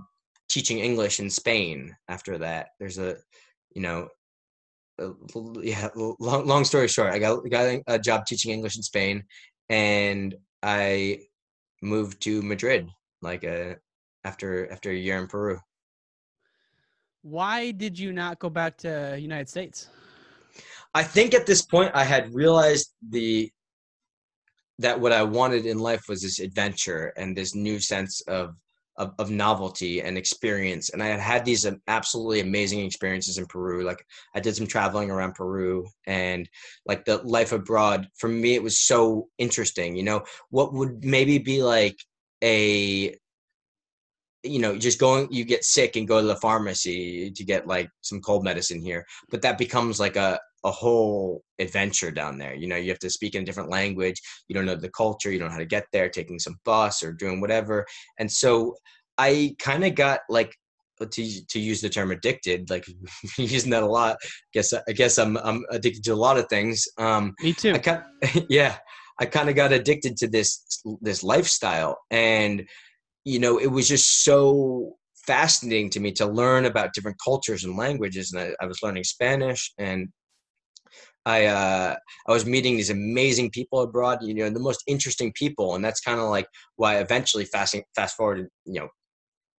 teaching English in Spain after that. There's a, you know, a, yeah, long, long story short, I got, got a job teaching English in Spain and I moved to Madrid like a, after, after a year in Peru. Why did you not go back to United States? I think at this point I had realized the that what I wanted in life was this adventure and this new sense of of, of novelty and experience. And I had had these um, absolutely amazing experiences in Peru. Like I did some traveling around Peru and like the life abroad for me, it was so interesting. You know, what would maybe be like a you know just going you get sick and go to the pharmacy to get like some cold medicine here but that becomes like a a whole adventure down there you know you have to speak in a different language you don't know the culture you don't know how to get there taking some bus or doing whatever. And so i kind of got like to to use the term addicted like using that a lot. Guess i guess i'm i'm addicted to a lot of things. Um me too. I kind yeah i kind of got addicted to this this lifestyle. And you know, it was just so fascinating to me to learn about different cultures and languages. And I, I was learning Spanish and I uh, I was meeting these amazing people abroad, you know, the most interesting people, and that's kind of like why eventually fast fast forward, you know,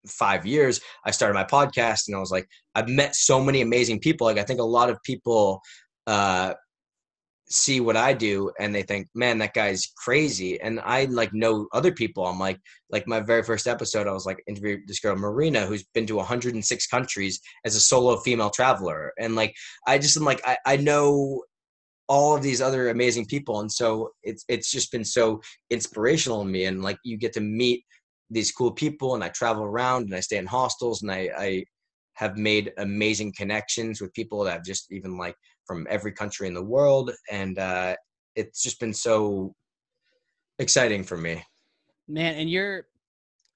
five years, I started my podcast, and I was like, I've met so many amazing people. Like I think a lot of people uh, see what I do and they think, man, that guy's crazy. And I like know other people. I'm like, like my very first episode, I was like interviewed this girl Marina who's been to 106 countries as a solo female traveler. And like, I just am like, I, I know all of these other amazing people. And so it's, it's just been so inspirational to me. And like, you get to meet these cool people and I travel around and I stay in hostels and I, I have made amazing connections with people that have just even like from every country in the world, and uh, it's just been so exciting for me. Man, and you're,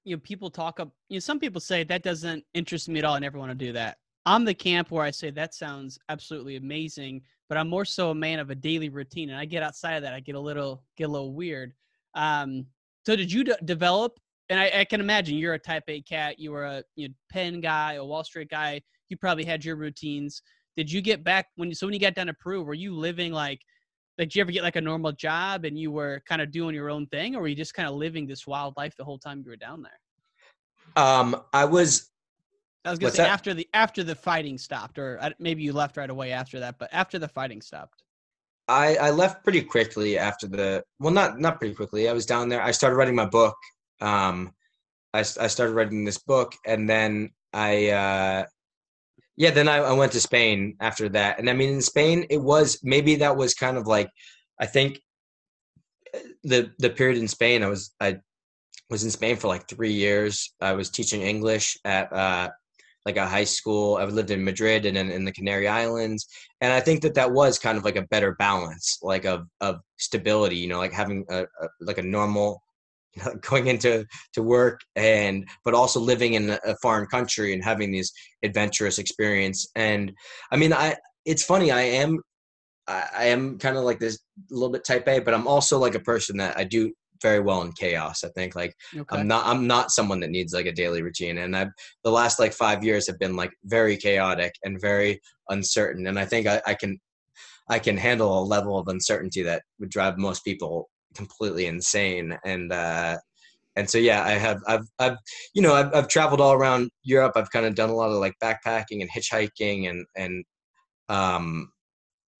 you know, people talk up. You know, some people say that doesn't interest me at all. I never want to do that. I'm the camp where I say that sounds absolutely amazing, but I'm more so a man of a daily routine, and I get outside of that, I get a little get a little weird. Um, so did you develop? And I, I, can imagine you're a Type A cat. You were a you know, Penn guy, a Wall Street guy. You probably had your routines did you get back when you so when you got down to Peru, were you living like like did you ever get like a normal job and you were kind of doing your own thing or were you just kind of living this wild life the whole time you were down there? Um I was I was gonna say that? after the after the fighting stopped, or maybe you left right away after that. But after the fighting stopped, I I left pretty quickly after the well, not not pretty quickly. I was down there. I started writing my book. Um, I I started writing this book, and then I uh, yeah, then I, I went to Spain after that, and I mean in Spain it was maybe that was kind of like I think uh, the the period in Spain I was I was in Spain for like three years. I was teaching English at uh, like a high school. I've lived in Madrid and in, in, the Canary Islands, and I think that that was kind of like a better balance, like of of stability. You know, like having a, a like a normal going into to work and but also living in a foreign country and having these adventurous experience and i mean i it's funny i am i am kind of like this a little bit type a but i'm also like a person that i do very well in chaos i think like okay. i'm not i'm not someone that needs like a daily routine and i've the last like five years have been like very chaotic and very uncertain and i think i, I can i can handle a level of uncertainty that would drive most people completely insane and uh and so yeah i have i've i've you know i've, I've traveled all around europe i've kind of done a lot of like backpacking and hitchhiking and and um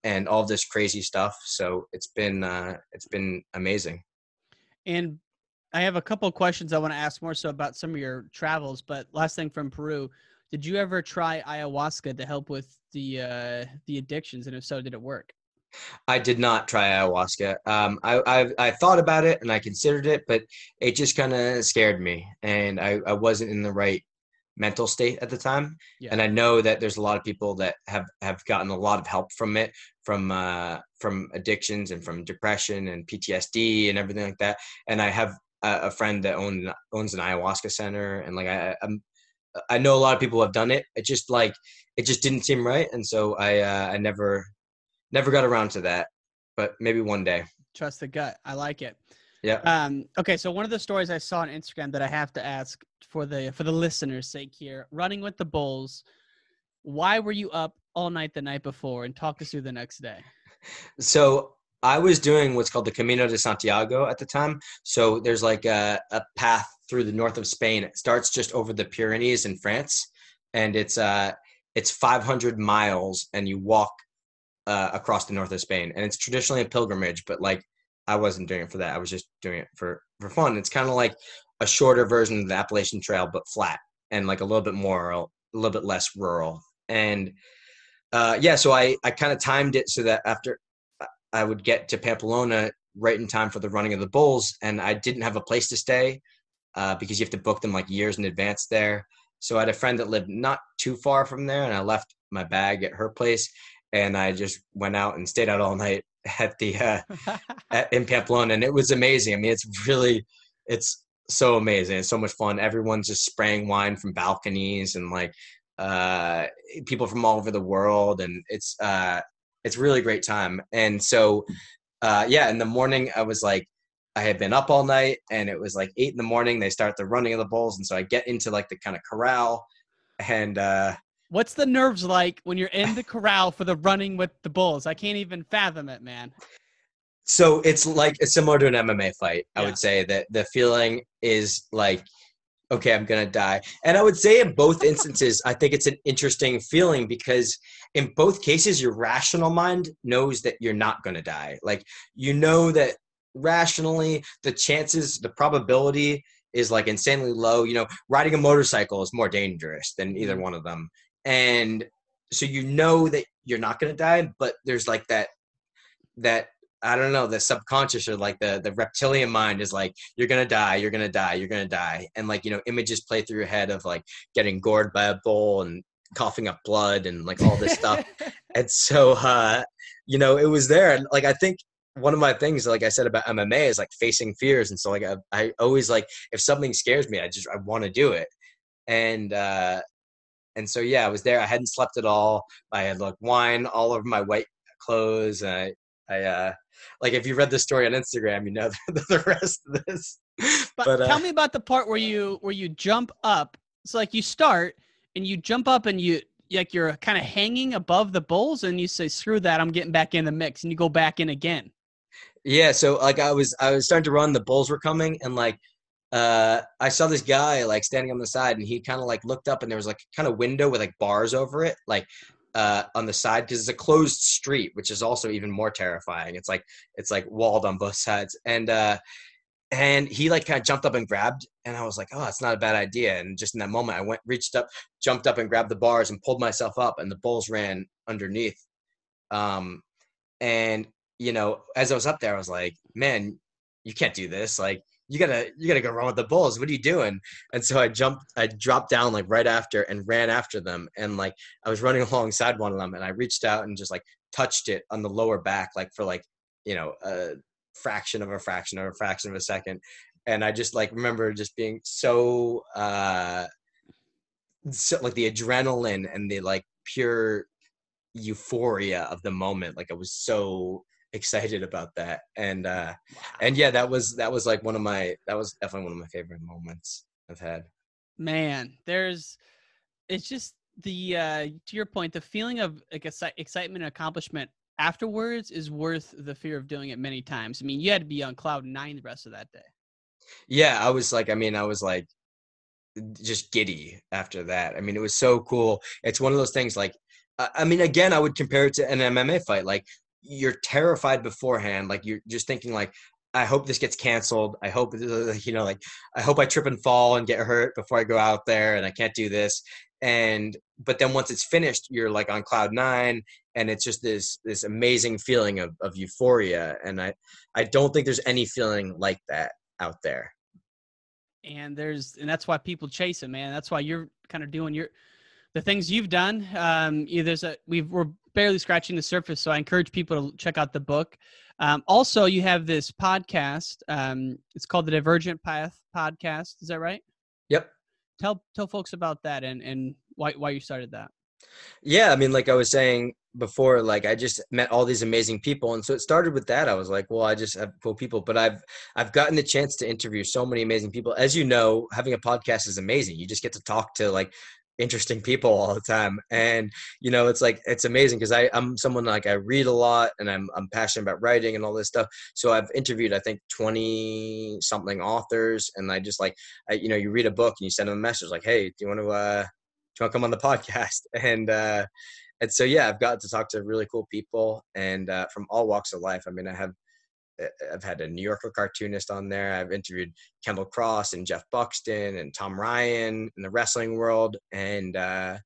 and all this crazy stuff so it's been uh it's been amazing and i have a couple questions i want to ask more so about some of your travels but last thing from peru did you ever try ayahuasca to help with the uh the addictions? And if so did it work? I did not try ayahuasca. Um, I, I, I thought about it and I considered it, but it just kind of scared me, and I, I wasn't in the right mental state at the time. Yeah. And I know that there's a lot of people that have have gotten a lot of help from it, from uh, from addictions and from depression and PTSD and everything like that. And I have a, a friend that owns owns an ayahuasca center, and like I, I'm. I know a lot of people have done it. It just like it just didn't seem right, and so I uh, I never never got around to that, but maybe one day. Trust the gut. I like it. Yeah. Um, okay, so one of the stories I saw on Instagram that I have to ask for the for the listeners' sake here, running with the Bulls. Why were you up all night the night before? And talk us through the next day. So I was doing what's called the Camino de Santiago at the time. So there's like a, a path through the north of Spain. It starts just over the Pyrenees in France, and it's uh it's 500 miles, and you walk uh, across the north of Spain, and it's traditionally a pilgrimage. But like, I wasn't doing it for that. I was just doing it for for fun. It's kind of like a shorter version of the Appalachian Trail, but flat and like a little bit more, a little bit less rural. And uh, yeah, so I I kind of timed it so that after I would get to Pamplona right in time for the running of the Bulls, and I didn't have a place to stay uh, because you have to book them like years in advance there. So I had a friend that lived not too far from there, and I left my bag at her place and I just went out and stayed out all night at the uh, at, in Pamplona, and it was amazing. I mean, it's really, it's so amazing. It's so much fun. Everyone's just spraying wine from balconies, and like uh, people from all over the world, and it's uh, it's really great time. And so, uh, yeah, in the morning I was like, I had been up all night, and it was like eight in the morning. They start the running of the bulls, and so I get into like the kind of corral, and uh, What's the nerves like when you're in the corral for the running with the bulls? I can't even fathom it, man. So it's like it's similar to an MMA fight. I Yeah. would say that the feeling is like, okay, I'm gonna die. And I would say in both instances, I think it's an interesting feeling because in both cases, your rational mind knows that you're not gonna die. Like you know that rationally, the chances, the probability is like insanely low. You know, riding a motorcycle is more dangerous than either mm. one of them, and so you know that you're not gonna die, but there's like that that I don't know, the subconscious or like the the reptilian mind is like, you're gonna die, you're gonna die, you're gonna die, and like you know, images play through your head of like getting gored by a bull and coughing up blood and like all this stuff. and so, uh, you know, it was there, and like I think one of my things, like I said about MMA, is like facing fears, and so like I, I always like if something scares me, I just I want to do it, and uh, and so yeah, I was there. I hadn't slept at all. I had like wine all over my white clothes, and I I uh like if you read the story on Instagram, you know the, the rest of this. But, But, uh, tell me about the part where you where you jump up. It's like you start and you jump up and you like you're kind of hanging above the bulls and you say, "Screw that! I'm getting back in the mix," and you go back in again. Yeah, so like I was I was starting to run, the bulls were coming, and like uh I saw this guy like standing on the side, and he kind of like looked up, and there was like kind of window with like bars over it, like uh on the side because it's a closed street, which is also even more terrifying. It's like it's like walled on both sides, and uh and he like kind of jumped up and grabbed, and I was like, oh, it's not a bad idea. And just in that moment, I went reached up, jumped up, and grabbed the bars and pulled myself up, and the bulls ran underneath. Um, and you know, as I was up there, I was like, man, you can't do this. Like, you gotta, you gotta go run with the bulls. What are you doing? And so I jumped, I dropped down like right after and ran after them. And like, I was running alongside one of them and I reached out and just like touched it on the lower back, like for like, you know, a fraction of a fraction of a fraction of a second. And I just like remember just being so, uh, so like the adrenaline and the like pure euphoria of the moment. Like I was so excited about that. And uh and yeah that was that was like one of my that was definitely one of my favorite moments i've had. Man, there's it's just the uh to your point, the feeling of like exci- excitement and accomplishment afterwards is worth the fear of doing it many times. I mean, you had to be on cloud nine the rest of that day. yeah i was like i mean i was like just giddy after that. I mean it was so cool. It's one of those things like i I mean again i would compare it to an mma fight. Like you're terrified beforehand like you're just thinking like i hope this gets canceled. I hope you know like i hope i trip and fall and get hurt before i go out there and i can't do this. And but then once it's finished you're like on cloud nine and it's just this this amazing feeling of, of euphoria. And i i don't think there's any feeling like that out there. And there's and that's why people chase it man. That's why you're kind of doing your the things you've done um yeah, there's a we've we're barely scratching the surface so i encourage people to check out the book um also you have this podcast um it's called the divergent path podcast is that right yep tell tell folks about that and and why why you started that Yeah, I mean, like I was saying before, like I just met all these amazing people, and so it started with that. I was like, well, I just have cool people, but I've I've gotten the chance to interview so many amazing people. As you know, having a podcast is amazing. You just get to talk to like interesting people all the time, and you know, it's like it's amazing because I I'm someone like I read a lot, and I'm I'm passionate about writing and all this stuff. So I've interviewed I think twenty something authors, and I just like I, you know, you read a book and you send them a message like, hey, do you want to uh do you want to come on the podcast? And uh, and so yeah, I've got to talk to really cool people and uh, from all walks of life. I mean, I have I've had a New Yorker cartoonist on there. I've interviewed Kendall Cross and Jeff Buxton and Tom Ryan in the wrestling world, and uh,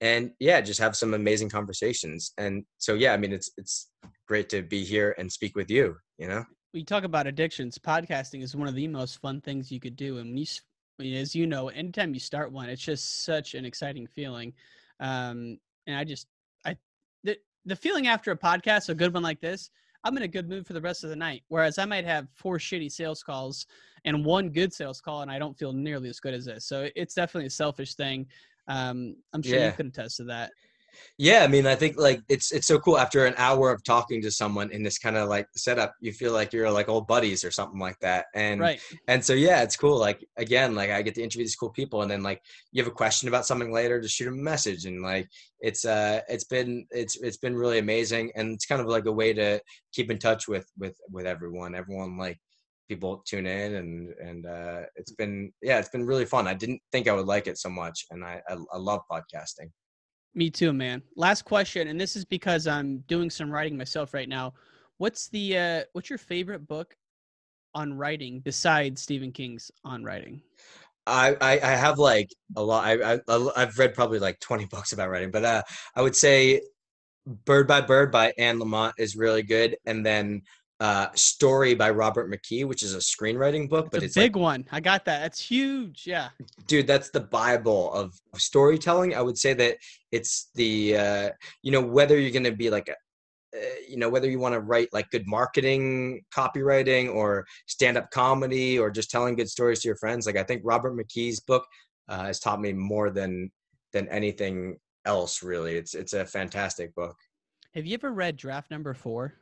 and yeah, just have some amazing conversations. And so yeah, I mean, it's it's great to be here and speak with you. You know. we talk about addictions podcasting is one of the most fun things you could do and when you as you know anytime you start one it's just such an exciting feeling um and i just i the, the feeling after a podcast a good one like this i'm in a good mood for the rest of the night whereas i might have four shitty sales calls and one good sales call and i don't feel nearly as good as this. So it's definitely a selfish thing. Um i'm sure Yeah. you could attest to that Yeah, I mean, I think like it's it's so cool after an hour of talking to someone in this kind of like setup, you feel like you're like old buddies or something like that. And Right. and so yeah, it's cool. Like again, like I get to interview these cool people, and then like you have a question about something later, just shoot them a message, and like it's uh it's been it's it's been really amazing, and it's kind of like a way to keep in touch with with with everyone. Everyone like people tune in, and and uh it's been yeah, it's been really fun. I didn't think I would like it so much, and I I, I love podcasting. Me too, man. Last question, and this is because I'm doing some writing myself right now. What's the uh what's your favorite book on writing besides Stephen King's on writing? I, I I have like a lot. I, I I've read probably like twenty books about writing, but uh, I would say Bird by Bird by Anne Lamott is really good, and then uh, Story by Robert McKee, which is a screenwriting book, but It's a it's like big one. I got that. That's huge. Yeah. dude that's the bible of storytelling i would say that it's the uh you know whether you're going to be like a uh, you know whether you want to write like good marketing copywriting or stand up comedy or just telling good stories to your friends like i think robert mckee's book uh, has taught me more than than anything else really it's it's a fantastic book Have you ever read draft number four?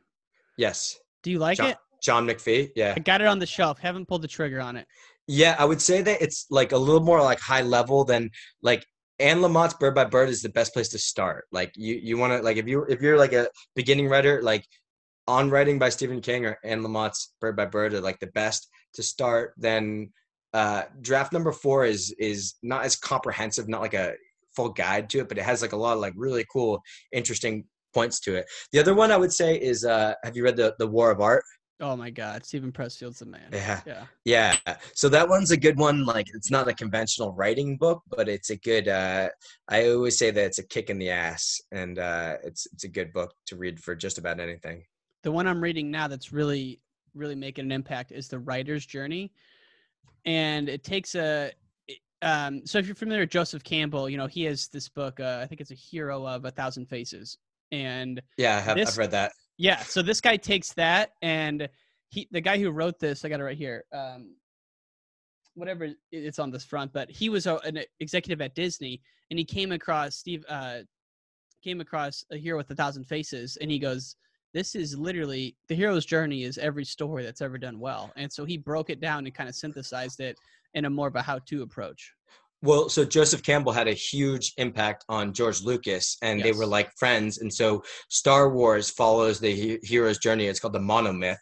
yes Do you like john, it? john mcphee yeah I got it on the shelf. Haven't pulled the trigger on it. Yeah, I would say that it's like a little more like high level than like Anne Lamott's Bird by Bird is the best place to start. Like you you want to like if you if you're like a beginning writer like on writing by Stephen King or Anne Lamott's Bird by Bird are like the best to start. Then uh draft number 4 is is not as comprehensive, not like a full guide to it, but it has like a lot of like really cool interesting points to it. The other one I would say is uh have you read the the War of Art? Oh my God, Steven Pressfield's the man. Yeah. Yeah. Yeah. So that one's a good one. Like it's not a conventional writing book, but it's a good uh I always say that it's a kick in the ass and uh it's it's a good book to read for just about anything. The one I'm reading now that's really, really making an impact is The Writer's Journey. And it takes a, um, so if you're familiar with Joseph Campbell, you know, he has this book, uh, I think it's a hero of a thousand faces. And Yeah, I have, This- I've read that. Yeah, so this guy takes that and he the guy who wrote this, I got it right here. Um whatever it's on this front, but he was a, an executive at Disney and he came across Steve uh came across a hero with a thousand faces and he goes this is literally the hero's journey is every story that's ever done well. And so he broke it down and kind of synthesized it in a more of a how-to approach. Well, so Joseph Campbell had a huge impact on George Lucas, and they were like friends. And so Star Wars follows the he- hero's journey. It's called the monomyth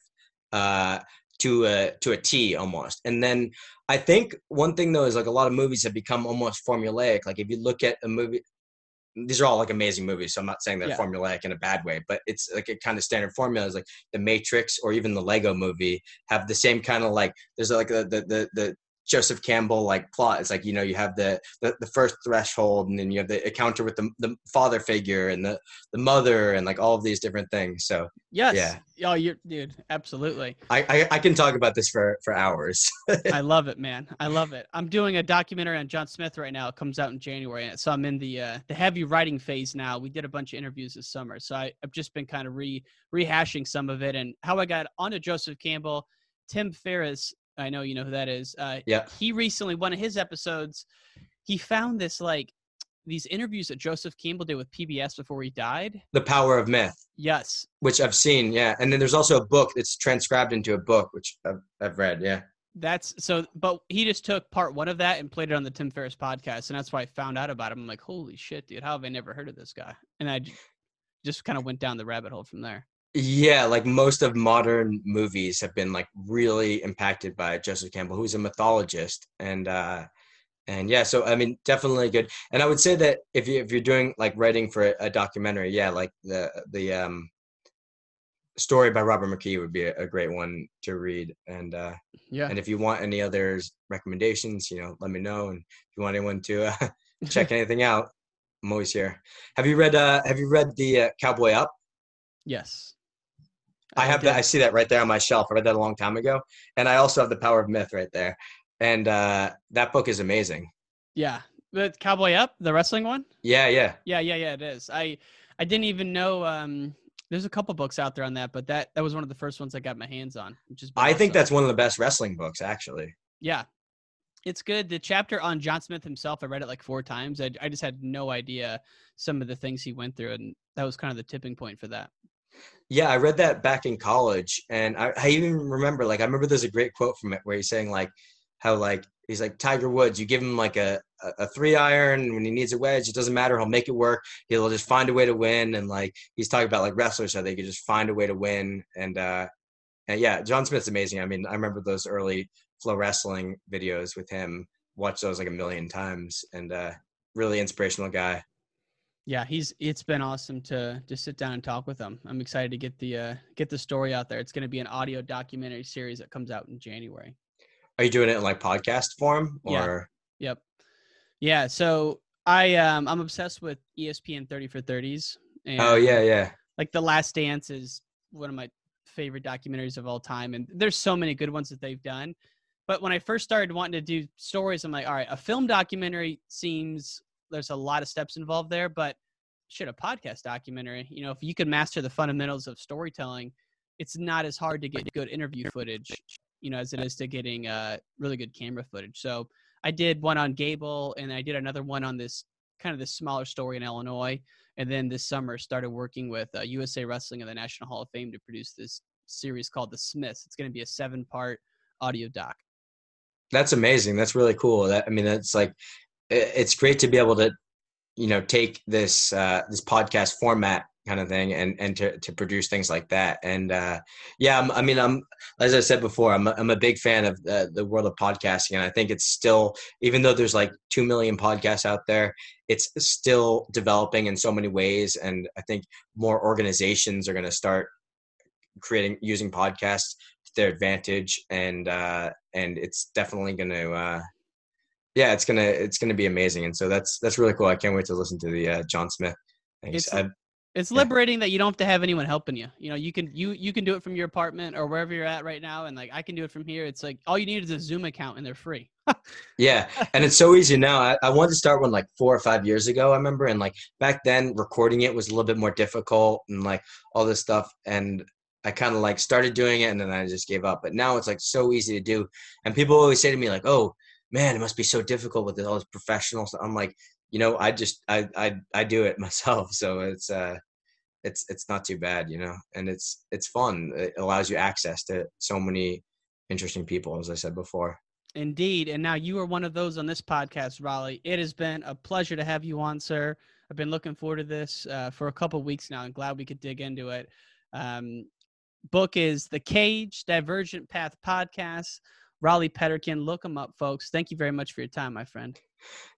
uh, to a to a T almost. And then I think one thing though is like a lot of movies have become almost formulaic. Like if you look at a movie, these are all like amazing movies. So I'm not saying they're Yeah. formulaic in a bad way, but it's like a kind of standard formula. Is like the Matrix or even the Lego Movie have the same kind of like. There's like the the the, the Joseph Campbell like plot. It's like you know you have the, the the first threshold, and then you have the encounter with the the father figure and the the mother, and like all of these different things. So Yes. yeah, Oh, you're dude, absolutely. I I, I can talk about this for for hours. I love it, man. I love it. I'm doing a documentary on John Smith right now. It comes out in January, so I'm in the uh, the heavy writing phase now. We did a bunch of interviews this summer, so I, I've just been kind of re rehashing some of it and how I got onto Joseph Campbell. Tim Ferriss, I know you know who that is. Uh, Yeah. He recently one of his episodes, he found this like these interviews that Joseph Campbell did with PBS before he died. the Power of Myth. Yes, which I've seen, yeah. And then there's also a book that's transcribed into a book, which I've, I've read, yeah. That's so, but he just took part one of that and played it on the Tim Ferriss podcast, and that's why I found out about him. I'm like, holy shit, dude, how have I never heard of this guy? And I just kind of went down the rabbit hole from there. Yeah, like most of modern movies have been like really impacted by Joseph Campbell, who's a mythologist, and uh, and yeah, so I mean, definitely good. And I would say that if you if you're doing like writing for a, documentary, yeah, like the the um story by Robert McKee would be a, a great one to read. And uh, Yeah. and if you want any other recommendations, you know, let me know. And if you want anyone to uh, check anything out, I'm always here. Have you read uh Have you read the uh, Cowboy Up? Yes. I have did. that. I see that right there on my shelf. I read that a long time ago, and I also have the Power of Myth right there. And uh, that book is amazing. Yeah, but Cowboy Up, the wrestling one. Yeah, yeah. Yeah, yeah, yeah. It is. I I didn't even know. Um, there's a couple books out there on that, but that that was one of the first ones I got my hands on. Which is I think that's one of the best wrestling books, actually. yeah, It's good. The chapter on John Smith himself, I read it like four times. I, I just had no idea some of the things he went through, and that was kind of the tipping point for that. Yeah, I read that back in college, and I, I even remember like I remember there's a great quote from it where he's saying like how like he's like Tiger Woods, you give him like a, a three iron when he needs a wedge, it doesn't matter, he'll make it work. He'll just find a way to win, and like he's talking about like wrestlers how they could just find a way to win, and uh, and yeah, John Smith's amazing. I mean, I remember those early Flow Wrestling videos with him. Watched those like a million times, and uh, really inspirational guy. Yeah, he's. It's been awesome to just sit down and talk with him. I'm excited to get the uh, get the story out there. It's going to be an audio documentary series that comes out in January. Are you doing it in like podcast form or? Yeah. Yep. Yeah. So I um I'm obsessed with ESPN 30 for 30s. And oh yeah, yeah. Like The Last Dance is one of my favorite documentaries of all time, and there's so many good ones that they've done. But when I first started wanting to do stories, I'm like, all right, a film documentary seems there's a lot of steps involved there, but shit, a podcast documentary, you know, if you can master the fundamentals of storytelling, it's not as hard to get good interview footage, you know, as it is to getting uh, really good camera footage. So I did one on Gable, and I did another one on this kind of this smaller story in Illinois. And then this summer started working with uh, USA Wrestling and the National Hall of Fame to produce this series called The Smiths. It's going to be a seven part audio doc. That's amazing. That's really cool. That I mean, that's like it's great to be able to, you know, take this uh, this podcast format kind of thing and and to, to produce things like that. And uh yeah I'm, i mean i'm as i said before i'm a, I'm a big fan of uh, the world of podcasting. And i think it's still even though there's like 2 million podcasts out there it's still developing in so many ways. And i think more organizations are going to start creating using podcasts to their advantage. And uh and it's definitely going to uh yeah it's gonna it's gonna be amazing and so that's that's really cool. I can't wait to listen to the uh, john smith. It's, it's liberating that you don't have to have anyone helping you. You know you can you you can do it from your apartment or wherever you're at right now and like i can do it from here. It's like all you need is a zoom account and they're free. Yeah and it's so easy now. I, I wanted to start one like four or five years ago i remember and like back then recording it was a little bit more difficult and like all this stuff and I kind of like started doing it and then I just gave up. But now it's like so easy to do. And people always say to me like, "Oh, man, it must be so difficult with all this professionals. I'm like, you know, I just I I I do it myself, so it's uh it's it's not too bad, you know. And it's it's fun. It allows you access to so many interesting people as I said before. Indeed. And now you are one of those on this podcast, Rollie. It has been a pleasure to have you on, sir. I've been looking forward to this uh, for a couple weeks now. I'm glad we could dig into it. Um, book is The Cage Divergent Path Podcast. Rollie Petterkin, look him up, folks. Thank you very much for your time, my friend.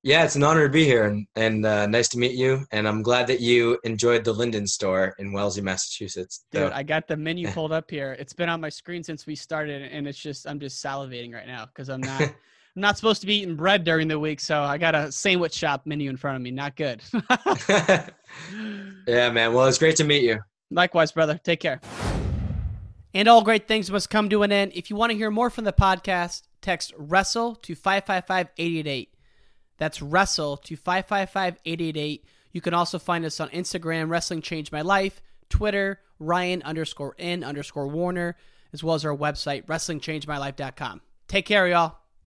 Yeah, it's an honor to be here and, and uh, nice to meet you. And I'm glad that you enjoyed the Linden store in Wellesley, Massachusetts. Dude, I got the menu pulled up here. It's been on my screen since we started, and it's just I'm just salivating right now because I'm not I'm not supposed to be eating bread during the week, so I got a sandwich shop menu in front of me. Not good. yeah, man. Well, it's great to meet you. Likewise, brother. Take care. And all great things must come to an end. If you want to hear more from the podcast, text WRESTLE to 555 888. That's WRESTLE to 555 888. You can also find us on Instagram, Wrestling Changed My Life, Twitter, Ryan underscore N underscore Warner, as well as our website, WrestlingChangedMyLife.com. Take care, y'all.